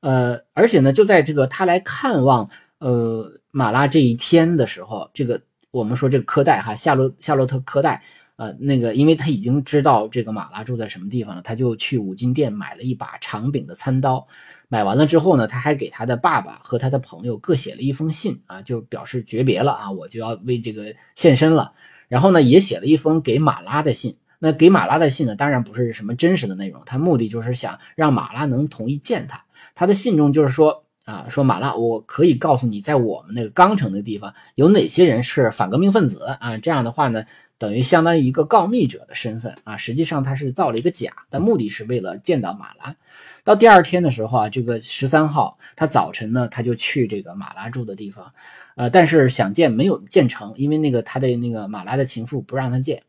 呃，而且呢，就在这个他来看望呃马拉这一天的时候，这个我们说这个科代哈夏洛夏洛特科代。呃，那个，因为他已经知道这个马拉住在什么地方了，他就去五金店买了一把长柄的餐刀。买完了之后呢，他还给他的爸爸和他的朋友各写了一封信啊，就表示诀别了啊，我就要为这个献身了。然后呢，也写了一封给马拉的信。那给马拉的信呢，当然不是什么真实的内容，他目的就是想让马拉能同意见他。他的信中就是说啊，说马拉，我可以告诉你，在我们那个钢城的地方有哪些人是反革命分子啊。这样的话呢。等于相当于一个告密者的身份啊，实际上他是造了一个假，但目的是为了见到马拉。到第二天的时候啊，这个十三号，他早晨呢，他就去这个马拉住的地方，呃，但是想见没有见成，因为那个他的那个马拉的情妇不让他见。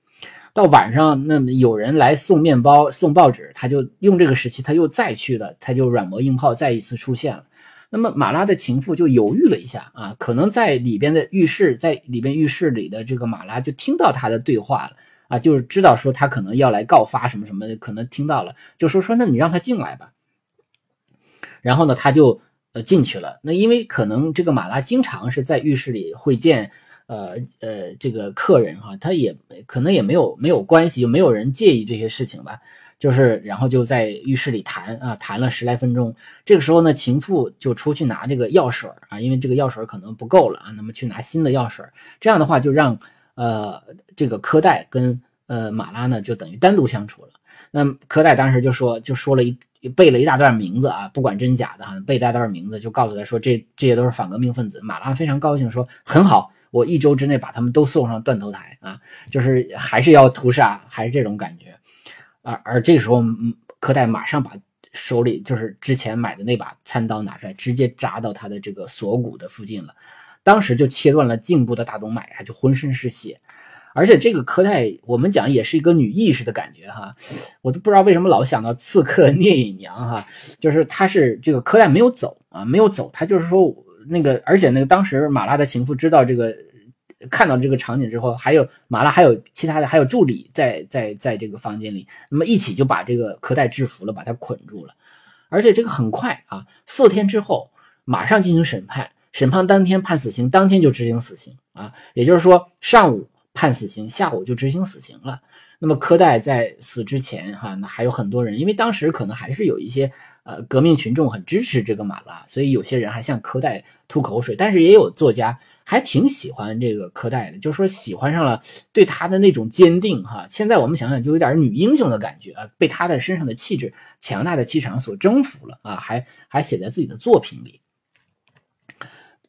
到晚上，那有人来送面包、送报纸，他就用这个时期，他又再去了，他就软磨硬泡再一次出现了。那么马拉的情妇就犹豫了一下啊，可能在里边的浴室，在里边浴室里的这个马拉就听到他的对话了啊，就是知道说他可能要来告发什么什么的，可能听到了，就说说那你让他进来吧。然后呢，他就呃进去了。那因为可能这个马拉经常是在浴室里会见呃呃这个客人哈，他也可能也没有没有关系，就没有人介意这些事情吧。就是，然后就在浴室里谈啊，谈了十来分钟。这个时候呢，情妇就出去拿这个药水啊，因为这个药水可能不够了啊，那么去拿新的药水。这样的话，就让呃这个科代跟呃马拉呢，就等于单独相处了。那科代当时就说，就说了一背了一大段名字啊，不管真假的哈，背一大段名字，就告诉他说，这这些都是反革命分子。马拉非常高兴，说很好，我一周之内把他们都送上断头台啊，就是还是要屠杀，还是这种感觉。而而这个时候，柯代马上把手里就是之前买的那把餐刀拿出来，直接扎到他的这个锁骨的附近了，当时就切断了颈部的大动脉，他就浑身是血。而且这个柯代，我们讲也是一个女意识的感觉哈，我都不知道为什么老想到刺客聂隐娘哈，就是他是这个柯代没有走啊，没有走，他就是说那个，而且那个当时马拉的情妇知道这个。看到这个场景之后，还有马拉，还有其他的，还有助理在在在这个房间里，那么一起就把这个柯代制服了，把他捆住了。而且这个很快啊，四天之后马上进行审判。审判当天判死刑，当天就执行死刑啊，也就是说上午判死刑，下午就执行死刑了。那么柯代在死之前，哈，那还有很多人，因为当时可能还是有一些呃革命群众很支持这个马拉，所以有些人还向柯代吐口水，但是也有作家还挺喜欢这个柯代的，就是说喜欢上了对他的那种坚定，哈，现在我们想想就有点女英雄的感觉啊，被他的身上的气质、强大的气场所征服了啊，还还写在自己的作品里。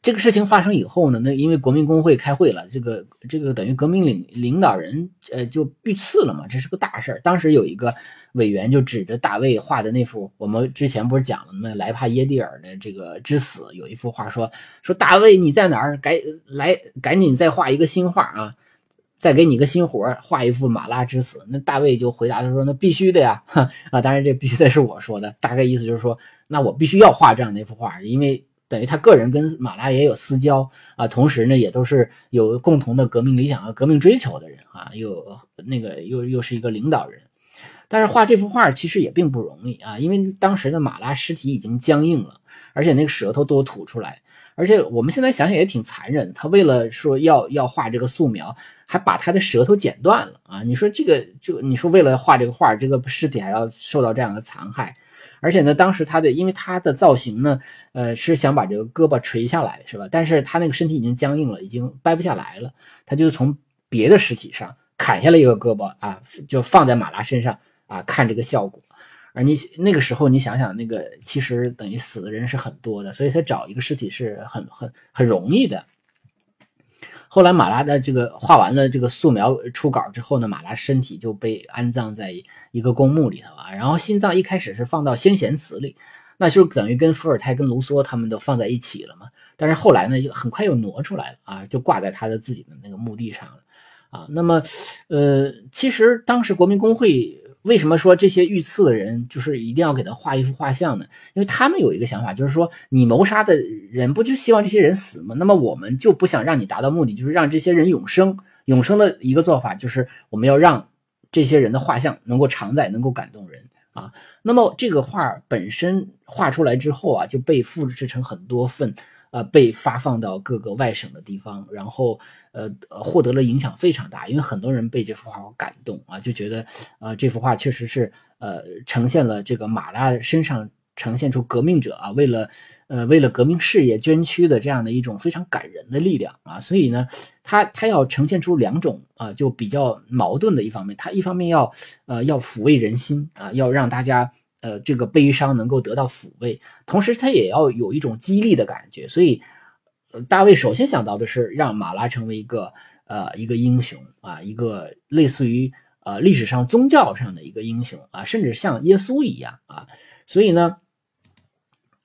这个事情发生以后呢，那因为国民工会开会了，这个这个等于革命领领导人呃就遇刺了嘛，这是个大事儿。当时有一个委员就指着大卫画的那幅，我们之前不是讲了吗？莱帕耶蒂尔的这个之死有一幅画，说说大卫你在哪儿？赶来赶紧再画一个新画啊，再给你个新活画一幅马拉之死。那大卫就回答他说那必须的呀，<laughs> 啊，当然这必须的是我说的，大概意思就是说那我必须要画这样的一幅画，因为。等于他个人跟马拉也有私交啊，同时呢，也都是有共同的革命理想和革命追求的人啊，又那个又又是一个领导人。但是画这幅画其实也并不容易啊，因为当时的马拉尸体已经僵硬了，而且那个舌头都吐出来，而且我们现在想想也挺残忍。他为了说要要画这个素描，还把他的舌头剪断了啊！你说这个这个，你说为了画这个画，这个尸体还要受到这样的残害。而且呢，当时他的因为他的造型呢，呃，是想把这个胳膊垂下来，是吧？但是他那个身体已经僵硬了，已经掰不下来了，他就从别的尸体上砍下了一个胳膊啊，就放在马拉身上啊，看这个效果。而你那个时候，你想想，那个其实等于死的人是很多的，所以他找一个尸体是很很很容易的。后来马拉的这个画完了这个素描初稿之后呢，马拉身体就被安葬在一个公墓里头啊。然后心脏一开始是放到先贤祠里，那就等于跟伏尔泰、跟卢梭他们都放在一起了嘛。但是后来呢，就很快又挪出来了啊，就挂在他的自己的那个墓地上了啊。那么，呃，其实当时国民工会。为什么说这些遇刺的人就是一定要给他画一幅画像呢？因为他们有一个想法，就是说你谋杀的人不就希望这些人死吗？那么我们就不想让你达到目的，就是让这些人永生。永生的一个做法就是我们要让这些人的画像能够常在，能够感动人啊。那么这个画本身画出来之后啊，就被复制成很多份。呃，被发放到各个外省的地方，然后呃，获得了影响非常大，因为很多人被这幅画感动啊，就觉得呃，这幅画确实是呃，呈现了这个马拉身上呈现出革命者啊，为了呃，为了革命事业捐躯的这样的一种非常感人的力量啊，所以呢，他他要呈现出两种啊，就比较矛盾的一方面，他一方面要呃，要抚慰人心啊，要让大家。呃，这个悲伤能够得到抚慰，同时他也要有一种激励的感觉。所以，大卫首先想到的是让马拉成为一个呃一个英雄啊，一个类似于呃历史上宗教上的一个英雄啊，甚至像耶稣一样啊。所以呢，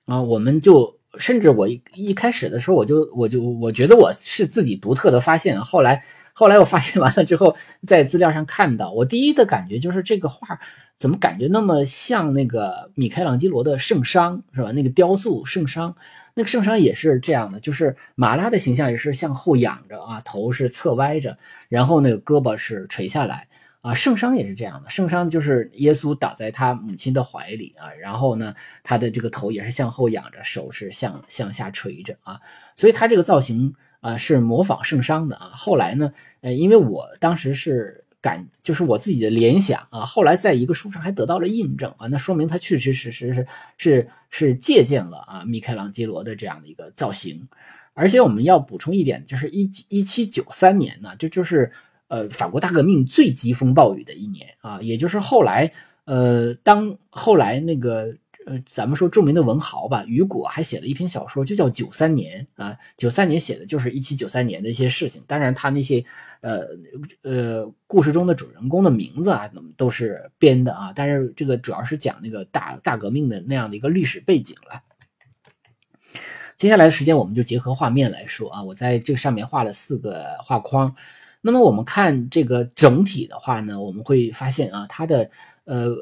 啊，我们就甚至我一一开始的时候，我就我就我觉得我是自己独特的发现。后来后来我发现完了之后，在资料上看到，我第一的感觉就是这个画。怎么感觉那么像那个米开朗基罗的圣殇是吧？那个雕塑圣殇，那个圣殇也是这样的，就是马拉的形象也是向后仰着啊，头是侧歪着，然后那个胳膊是垂下来啊。圣殇也是这样的，圣殇就是耶稣倒在他母亲的怀里啊，然后呢，他的这个头也是向后仰着，手是向向下垂着啊，所以他这个造型啊是模仿圣殇的啊。后来呢，呃，因为我当时是。感就是我自己的联想啊，后来在一个书上还得到了印证啊，那说明他确确实实是是是借鉴了啊米开朗基罗的这样的一个造型，而且我们要补充一点，就是一一七九三年呢，这就是呃法国大革命最疾风暴雨的一年啊，也就是后来呃当后来那个。呃，咱们说著名的文豪吧，雨果还写了一篇小说，就叫《九三年》啊。九三年写的就是一七九三年的一些事情。当然，他那些呃呃故事中的主人公的名字啊，都是编的啊。但是这个主要是讲那个大大革命的那样的一个历史背景了。接下来的时间，我们就结合画面来说啊。我在这个上面画了四个画框。那么我们看这个整体的话呢，我们会发现啊，它的呃。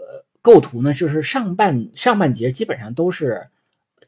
构图呢，就是上半上半截基本上都是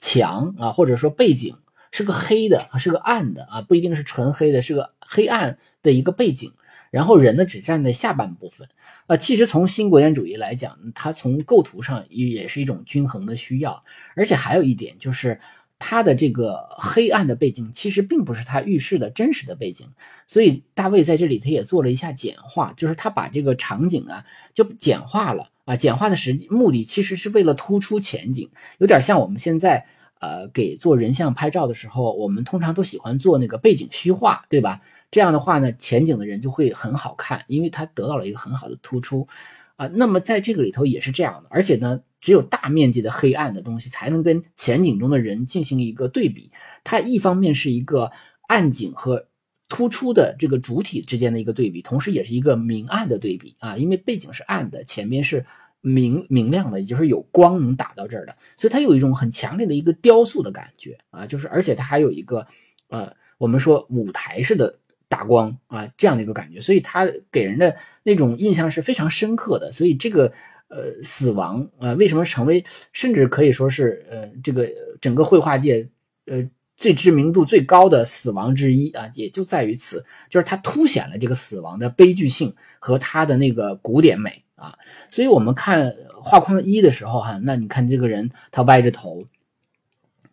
墙啊，或者说背景是个黑的，是个暗的啊，不一定是纯黑的，是个黑暗的一个背景。然后人呢只站在下半部分啊。其实从新古典主义来讲，它从构图上也也是一种均衡的需要。而且还有一点就是，他的这个黑暗的背景其实并不是他预示的真实的背景，所以大卫在这里他也做了一下简化，就是他把这个场景啊就简化了啊，简化的实际目的其实是为了突出前景，有点像我们现在呃给做人像拍照的时候，我们通常都喜欢做那个背景虚化，对吧？这样的话呢，前景的人就会很好看，因为他得到了一个很好的突出啊。那么在这个里头也是这样的，而且呢。只有大面积的黑暗的东西才能跟前景中的人进行一个对比。它一方面是一个暗景和突出的这个主体之间的一个对比，同时也是一个明暗的对比啊。因为背景是暗的，前面是明明亮的，也就是有光能打到这儿的，所以它有一种很强烈的一个雕塑的感觉啊。就是而且它还有一个呃，我们说舞台式的打光啊这样的一个感觉，所以它给人的那种印象是非常深刻的。所以这个。呃，死亡啊，为什么成为甚至可以说是呃，这个整个绘画界呃最知名度最高的死亡之一啊，也就在于此，就是它凸显了这个死亡的悲剧性和它的那个古典美啊。所以我们看画框一的时候哈，那你看这个人他歪着头，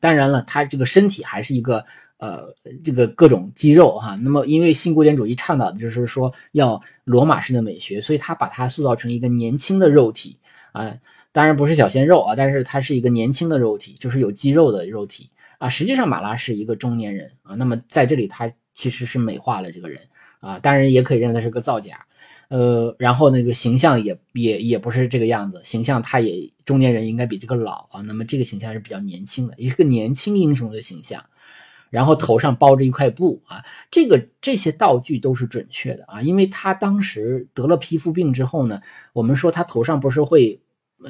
当然了，他这个身体还是一个。呃，这个各种肌肉哈，那么因为新古典主义倡导的就是说要罗马式的美学，所以他把它塑造成一个年轻的肉体啊，当然不是小鲜肉啊，但是他是一个年轻的肉体，就是有肌肉的肉体啊。实际上马拉是一个中年人啊，那么在这里他其实是美化了这个人啊，当然也可以认为他是个造假，呃，然后那个形象也也也不是这个样子，形象他也中年人应该比这个老啊，那么这个形象是比较年轻的，也是个年轻英雄的形象。然后头上包着一块布啊，这个这些道具都是准确的啊，因为他当时得了皮肤病之后呢，我们说他头上不是会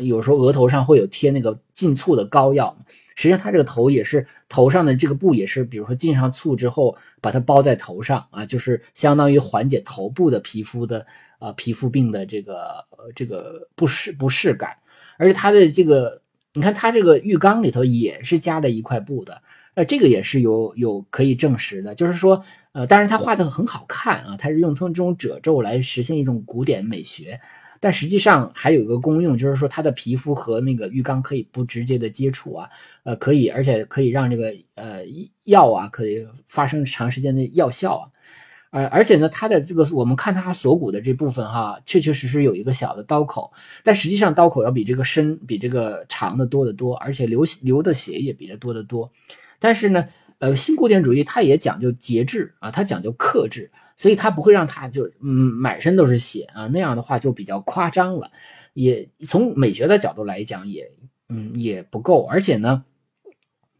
有时候额头上会有贴那个浸醋的膏药实际上他这个头也是头上的这个布也是，比如说浸上醋之后把它包在头上啊，就是相当于缓解头部的皮肤的啊皮肤病的这个这个不适不适感，而且他的这个你看他这个浴缸里头也是加了一块布的。呃，这个也是有有可以证实的，就是说，呃，当然他画的很好看啊，他是用通这种褶皱来实现一种古典美学，但实际上还有一个功用，就是说他的皮肤和那个浴缸可以不直接的接触啊，呃，可以，而且可以让这个呃药啊可以发生长时间的药效啊，呃，而且呢，他的这个我们看他锁骨的这部分哈，确确实实有一个小的刀口，但实际上刀口要比这个深，比这个长的多得多，而且流流的血也比这多得多。但是呢，呃，新古典主义它也讲究节制啊，它讲究克制，所以它不会让它就嗯满身都是血啊，那样的话就比较夸张了，也从美学的角度来讲也嗯也不够，而且呢，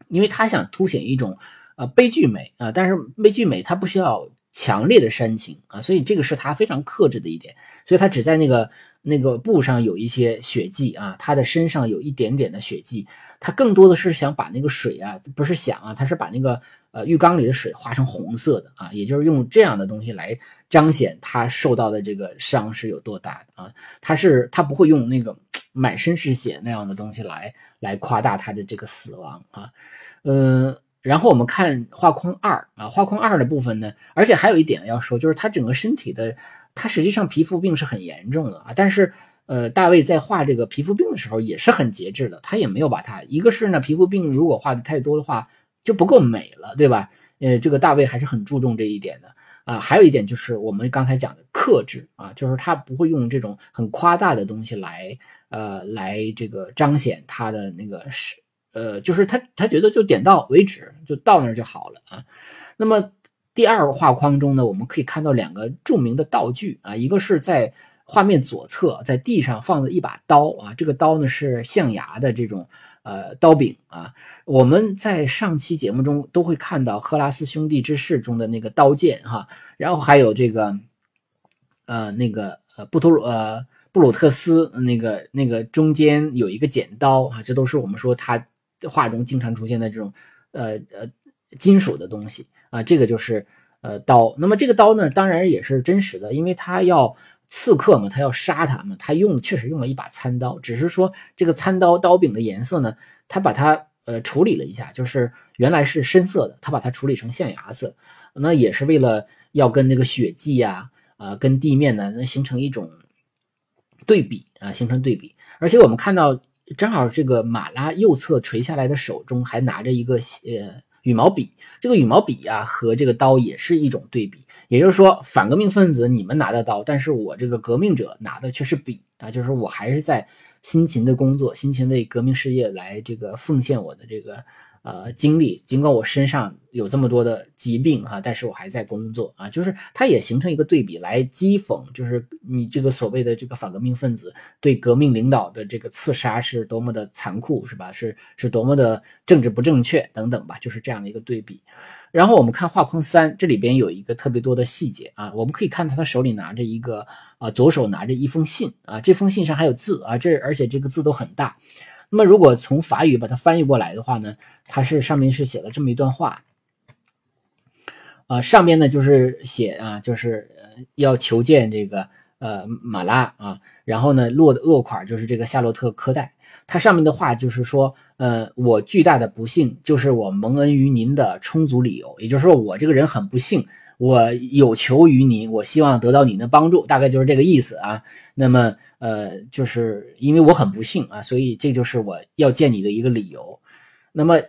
因为他想凸显一种呃悲剧美啊，但是悲剧美它不需要强烈的煽情啊，所以这个是他非常克制的一点，所以他只在那个。那个布上有一些血迹啊，他的身上有一点点的血迹，他更多的是想把那个水啊，不是想啊，他是把那个呃浴缸里的水画成红色的啊，也就是用这样的东西来彰显他受到的这个伤是有多大的啊，他是他不会用那个满身是血那样的东西来来夸大他的这个死亡啊，嗯，然后我们看画框二啊，画框二的部分呢，而且还有一点要说，就是他整个身体的。他实际上皮肤病是很严重的啊，但是，呃，大卫在画这个皮肤病的时候也是很节制的，他也没有把它。一个是呢，皮肤病如果画的太多的话就不够美了，对吧？呃，这个大卫还是很注重这一点的啊。还有一点就是我们刚才讲的克制啊，就是他不会用这种很夸大的东西来，呃，来这个彰显他的那个是，呃，就是他他觉得就点到为止，就到那儿就好了啊。那么。第二个画框中呢，我们可以看到两个著名的道具啊，一个是在画面左侧，在地上放的一把刀啊，这个刀呢是象牙的这种呃刀柄啊。我们在上期节目中都会看到赫拉斯兄弟之誓中的那个刀剑哈，然后还有这个呃那个呃布图鲁呃布鲁特斯那个那个中间有一个剪刀啊，这都是我们说他画中经常出现的这种呃呃金属的东西。啊，这个就是呃刀，那么这个刀呢，当然也是真实的，因为他要刺客嘛，他要杀他嘛，他用确实用了一把餐刀，只是说这个餐刀刀柄的颜色呢，他把它呃处理了一下，就是原来是深色的，他把它处理成象牙色，那也是为了要跟那个血迹呀，啊，跟地面呢能形成一种对比啊，形成对比，而且我们看到正好这个马拉右侧垂下来的手中还拿着一个呃羽毛笔，这个羽毛笔啊和这个刀也是一种对比。也就是说，反革命分子你们拿的刀，但是我这个革命者拿的却是笔啊，就是我还是在辛勤的工作，辛勤为革命事业来这个奉献我的这个。呃，经历尽管我身上有这么多的疾病哈，但是我还在工作啊，就是它也形成一个对比来讥讽，就是你这个所谓的这个反革命分子对革命领导的这个刺杀是多么的残酷，是吧？是是多么的政治不正确等等吧，就是这样的一个对比。然后我们看画框三，这里边有一个特别多的细节啊，我们可以看他手里拿着一个啊，左手拿着一封信啊，这封信上还有字啊，这而且这个字都很大。那么，如果从法语把它翻译过来的话呢，它是上面是写了这么一段话，啊，上边呢就是写啊，就是要求见这个呃马拉啊，然后呢落落款就是这个夏洛特科代，它上面的话就是说，呃，我巨大的不幸就是我蒙恩于您的充足理由，也就是说我这个人很不幸。我有求于您，我希望得到您的帮助，大概就是这个意思啊。那么，呃，就是因为我很不幸啊，所以这就是我要见你的一个理由。那么，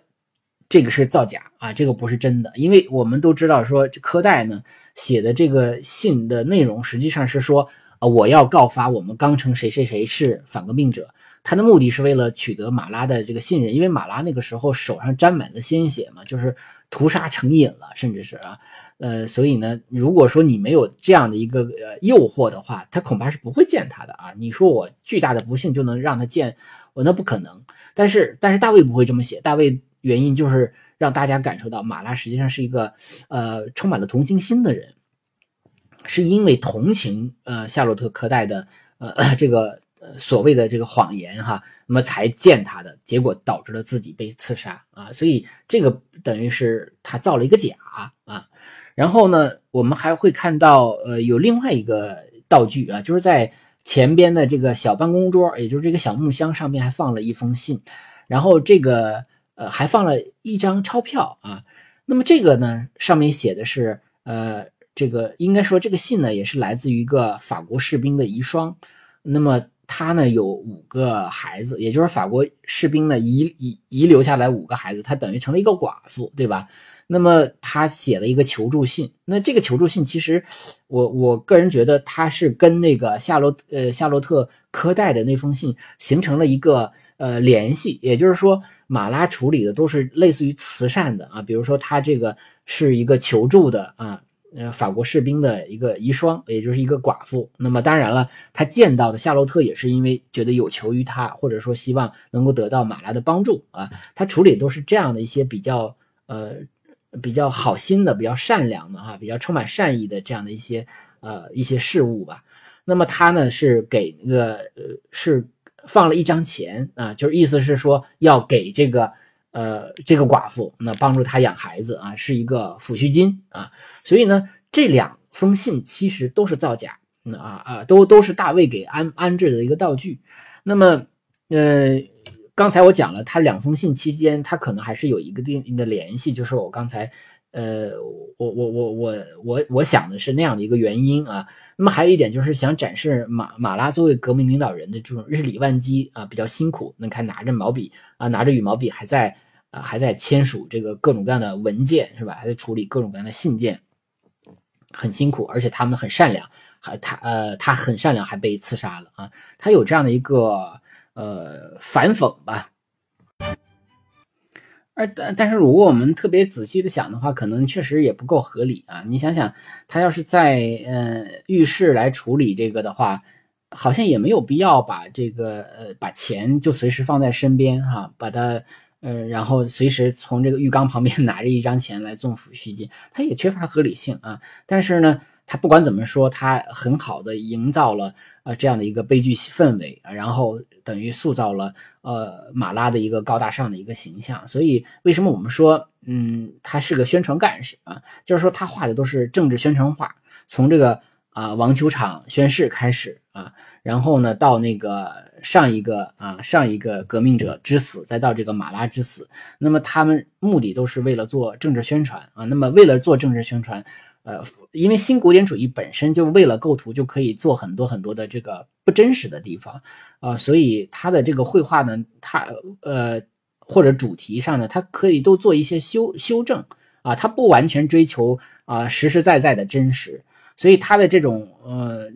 这个是造假啊，这个不是真的，因为我们都知道说，科代呢写的这个信的内容实际上是说，啊，我要告发我们钢城谁谁谁是反革命者，他的目的是为了取得马拉的这个信任，因为马拉那个时候手上沾满了鲜血嘛，就是屠杀成瘾了，甚至是啊。呃，所以呢，如果说你没有这样的一个呃诱惑的话，他恐怕是不会见他的啊。你说我巨大的不幸就能让他见我，那不可能。但是，但是大卫不会这么写。大卫原因就是让大家感受到马拉实际上是一个呃充满了同情心的人，是因为同情呃夏洛特科代的呃 <coughs> 这个所谓的这个谎言哈，那么才见他的，结果导致了自己被刺杀啊。所以这个等于是他造了一个假啊。然后呢，我们还会看到，呃，有另外一个道具啊，就是在前边的这个小办公桌，也就是这个小木箱上面还放了一封信，然后这个呃还放了一张钞票啊。那么这个呢，上面写的是，呃，这个应该说这个信呢也是来自于一个法国士兵的遗孀，那么他呢有五个孩子，也就是法国士兵呢遗遗遗留下来五个孩子，他等于成了一个寡妇，对吧？那么他写了一个求助信，那这个求助信其实，我我个人觉得他是跟那个夏洛呃夏洛特科代的那封信形成了一个呃联系，也就是说马拉处理的都是类似于慈善的啊，比如说他这个是一个求助的啊，呃法国士兵的一个遗孀，也就是一个寡妇。那么当然了，他见到的夏洛特也是因为觉得有求于他，或者说希望能够得到马拉的帮助啊，他处理都是这样的一些比较呃。比较好心的、比较善良的哈，比较充满善意的这样的一些呃一些事物吧。那么他呢是给那个呃是放了一张钱啊，就是意思是说要给这个呃这个寡妇那帮助他养孩子啊，是一个抚恤金啊。所以呢这两封信其实都是造假啊啊，都都是大卫给安安置的一个道具。那么呃。刚才我讲了，他两封信期间，他可能还是有一个定的联系，就是我刚才，呃，我我我我我我想的是那样的一个原因啊。那么还有一点就是想展示马马拉作为革命领导人的这种日理万机啊，比较辛苦。你看拿着毛笔啊，拿着羽毛笔，还在啊还在签署这个各种各样的文件是吧？还在处理各种各样的信件，很辛苦，而且他们很善良，还他呃他很善良，还被刺杀了啊。他有这样的一个。呃，反讽吧。而但但是，如果我们特别仔细的想的话，可能确实也不够合理啊。你想想，他要是在呃浴室来处理这个的话，好像也没有必要把这个呃把钱就随时放在身边哈，把它呃然后随时从这个浴缸旁边 <laughs> 拿着一张钱来送抚恤金，他也缺乏合理性啊。但是呢，他不管怎么说，他很好的营造了。啊，这样的一个悲剧氛围，然后等于塑造了呃马拉的一个高大上的一个形象。所以为什么我们说，嗯，他是个宣传干事啊？就是说他画的都是政治宣传画，从这个啊网球场宣誓开始啊，然后呢到那个上一个啊上一个革命者之死，再到这个马拉之死，那么他们目的都是为了做政治宣传啊。那么为了做政治宣传。呃，因为新古典主义本身就为了构图就可以做很多很多的这个不真实的地方啊，所以它的这个绘画呢，它呃或者主题上呢，它可以都做一些修修正啊，它不完全追求啊实实在在的真实，所以它的这种呃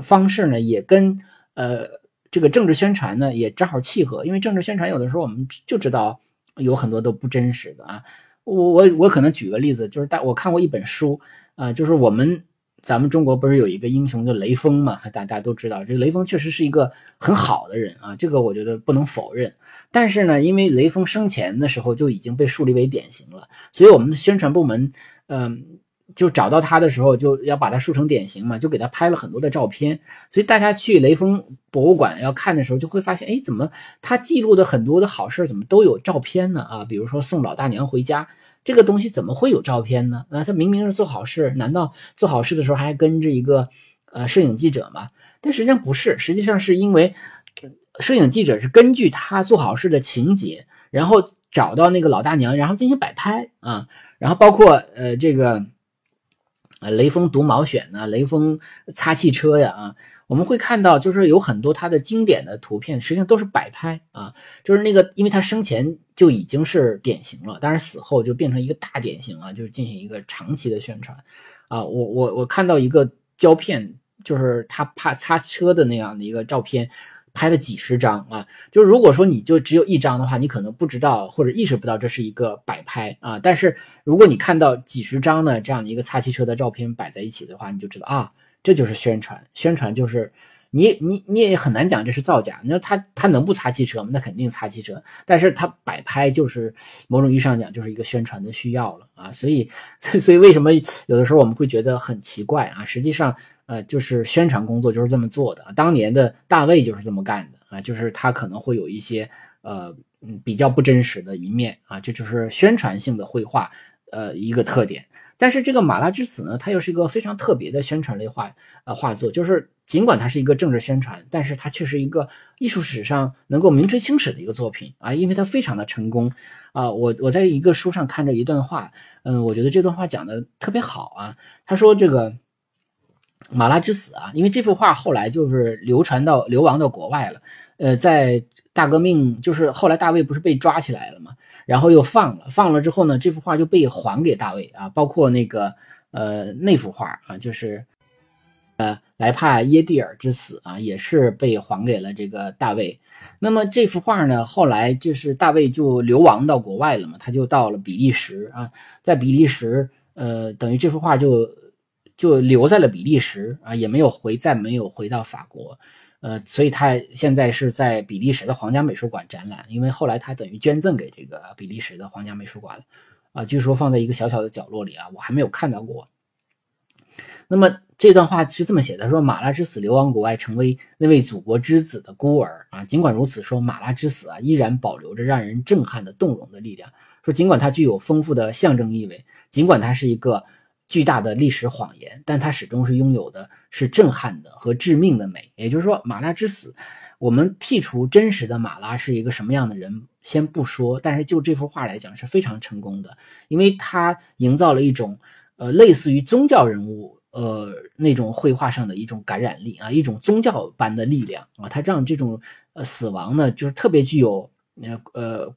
方式呢，也跟呃这个政治宣传呢也正好契合，因为政治宣传有的时候我们就知道有很多都不真实的啊。我我我可能举个例子，就是大我看过一本书啊，就是我们咱们中国不是有一个英雄叫雷锋嘛？大大家都知道，这雷锋确实是一个很好的人啊，这个我觉得不能否认。但是呢，因为雷锋生前的时候就已经被树立为典型了，所以我们的宣传部门，嗯。就找到他的时候，就要把他树成典型嘛，就给他拍了很多的照片。所以大家去雷锋博物馆要看的时候，就会发现，哎，怎么他记录的很多的好事怎么都有照片呢？啊，比如说送老大娘回家这个东西，怎么会有照片呢？那他明明是做好事，难道做好事的时候还跟着一个呃摄影记者吗？但实际上不是，实际上是因为摄影记者是根据他做好事的情节，然后找到那个老大娘，然后进行摆拍啊，然后包括呃这个。呃，雷锋读毛选呢，雷锋擦汽车呀，啊，我们会看到，就是有很多他的经典的图片，实际上都是摆拍啊，就是那个，因为他生前就已经是典型了，但是死后就变成一个大典型了，就是进行一个长期的宣传，啊，我我我看到一个胶片，就是他怕擦车的那样的一个照片。拍了几十张啊，就是如果说你就只有一张的话，你可能不知道或者意识不到这是一个摆拍啊。但是如果你看到几十张的这样的一个擦汽车的照片摆在一起的话，你就知道啊，这就是宣传。宣传就是你你你也很难讲这是造假。你说他他能不擦汽车吗？那肯定擦汽车。但是他摆拍就是某种意义上讲就是一个宣传的需要了啊。所以 <laughs> 所以为什么有的时候我们会觉得很奇怪啊？实际上。呃，就是宣传工作就是这么做的。当年的大卫就是这么干的啊，就是他可能会有一些呃嗯比较不真实的一面啊，这就是宣传性的绘画呃一个特点。但是这个《马拉之死》呢，它又是一个非常特别的宣传类画呃画作，就是尽管它是一个政治宣传，但是它却是一个艺术史上能够名垂青史的一个作品啊，因为它非常的成功啊。我我在一个书上看着一段话，嗯，我觉得这段话讲的特别好啊。他说这个。马拉之死啊，因为这幅画后来就是流传到流亡到国外了。呃，在大革命，就是后来大卫不是被抓起来了嘛，然后又放了，放了之后呢，这幅画就被还给大卫啊，包括那个呃那幅画啊，就是呃莱帕耶蒂尔之死啊，也是被还给了这个大卫。那么这幅画呢，后来就是大卫就流亡到国外了嘛，他就到了比利时啊，在比利时，呃，等于这幅画就。就留在了比利时啊，也没有回，再没有回到法国，呃，所以他现在是在比利时的皇家美术馆展览，因为后来他等于捐赠给这个比利时的皇家美术馆了，啊，据说放在一个小小的角落里啊，我还没有看到过。那么这段话是这么写的：说马拉之死流亡国外，成为那位祖国之子的孤儿啊。尽管如此，说马拉之死啊，依然保留着让人震撼的动容的力量。说尽管它具有丰富的象征意味，尽管它是一个。巨大的历史谎言，但它始终是拥有的是震撼的和致命的美。也就是说，马拉之死，我们剔除真实的马拉是一个什么样的人先不说，但是就这幅画来讲是非常成功的，因为它营造了一种呃类似于宗教人物呃那种绘画上的一种感染力啊，一种宗教般的力量啊，它让这种呃死亡呢，就是特别具有呃呃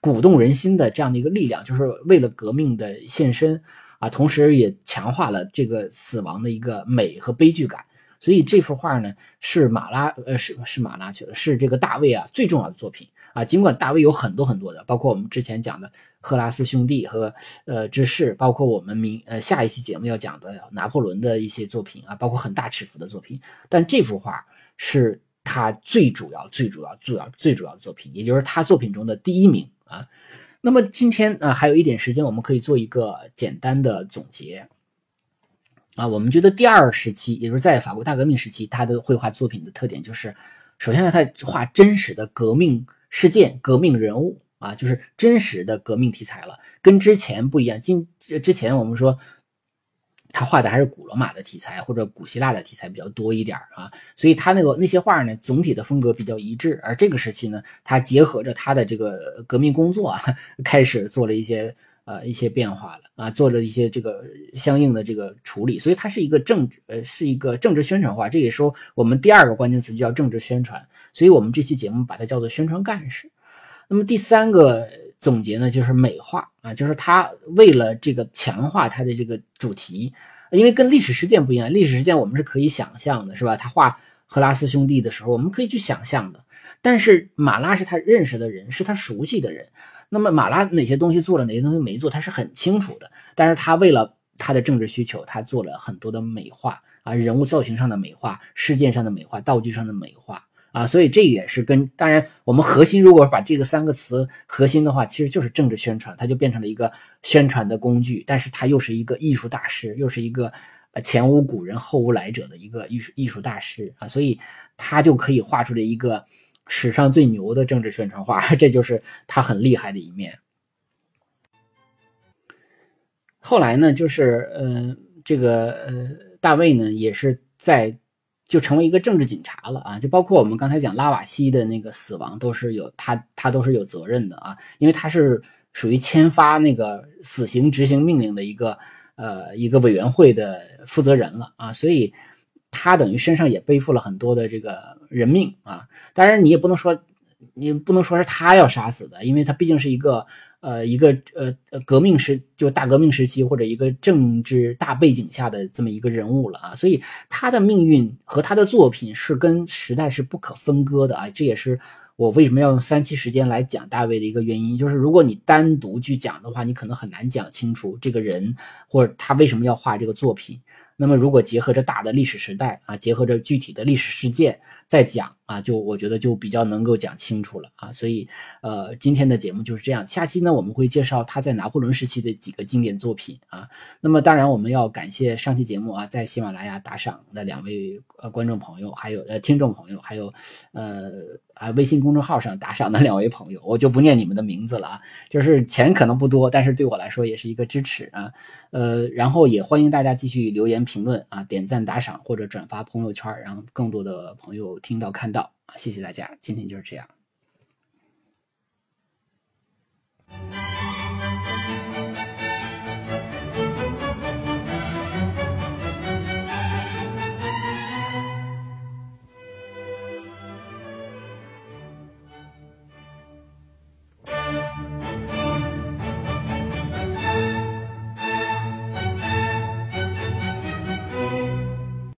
鼓动人心的这样的一个力量，就是为了革命的献身。啊，同时也强化了这个死亡的一个美和悲剧感，所以这幅画呢是马拉，呃，是是马拉去了，是这个大卫啊最重要的作品啊。尽管大卫有很多很多的，包括我们之前讲的赫拉斯兄弟和呃之士，包括我们明呃下一期节目要讲的拿破仑的一些作品啊，包括很大尺幅的作品，但这幅画是他最主要、最主要、主要、最主要的作品，也就是他作品中的第一名啊。那么今天啊，还有一点时间，我们可以做一个简单的总结啊。我们觉得第二时期，也就是在法国大革命时期，他的绘画作品的特点就是，首先呢，他画真实的革命事件、革命人物啊，就是真实的革命题材了，跟之前不一样。今之前我们说。他画的还是古罗马的题材或者古希腊的题材比较多一点啊，所以他那个那些画呢，总体的风格比较一致。而这个时期呢，他结合着他的这个革命工作啊，<laughs> 开始做了一些呃一些变化了啊，做了一些这个相应的这个处理，所以它是一个政治呃是一个政治宣传画。这也说我们第二个关键词就叫政治宣传，所以我们这期节目把它叫做宣传干事。那么第三个总结呢，就是美化啊，就是他为了这个强化他的这个主题，因为跟历史事件不一样，历史事件我们是可以想象的，是吧？他画赫拉斯兄弟的时候，我们可以去想象的。但是马拉是他认识的人，是他熟悉的人。那么马拉哪些东西做了，哪些东西没做，他是很清楚的。但是他为了他的政治需求，他做了很多的美化啊，人物造型上的美化，事件上的美化，道具上的美化啊。所以这也是跟当然我们核心，如果把这个三个词核心的话，其实就是政治宣传，它就变成了一个宣传的工具。但是它又是一个艺术大师，又是一个呃前无古人后无来者的一个艺术艺术大师啊，所以他就可以画出来一个。史上最牛的政治宣传画，<laughs> 这就是他很厉害的一面。后来呢，就是呃，这个呃，大卫呢，也是在就成为一个政治警察了啊，就包括我们刚才讲拉瓦锡的那个死亡，都是有他他都是有责任的啊，因为他是属于签发那个死刑执行命令的一个呃一个委员会的负责人了啊，所以。他等于身上也背负了很多的这个人命啊，当然你也不能说，你不能说是他要杀死的，因为他毕竟是一个呃一个呃呃革命时就大革命时期或者一个政治大背景下的这么一个人物了啊，所以他的命运和他的作品是跟时代是不可分割的啊，这也是我为什么要用三期时间来讲大卫的一个原因，就是如果你单独去讲的话，你可能很难讲清楚这个人或者他为什么要画这个作品。那么，如果结合着大的历史时代啊，结合着具体的历史事件再讲啊，就我觉得就比较能够讲清楚了啊。所以，呃，今天的节目就是这样。下期呢，我们会介绍他在拿破仑时期的几个经典作品啊。那么，当然我们要感谢上期节目啊，在喜马拉雅打赏的两位呃观众朋友，还有呃听众朋友，还有呃啊微信公众号上打赏的两位朋友，我就不念你们的名字了啊。就是钱可能不多，但是对我来说也是一个支持啊。呃，然后也欢迎大家继续留言评论啊，点赞打赏或者转发朋友圈，让更多的朋友听到看到啊，谢谢大家，今天就是这样。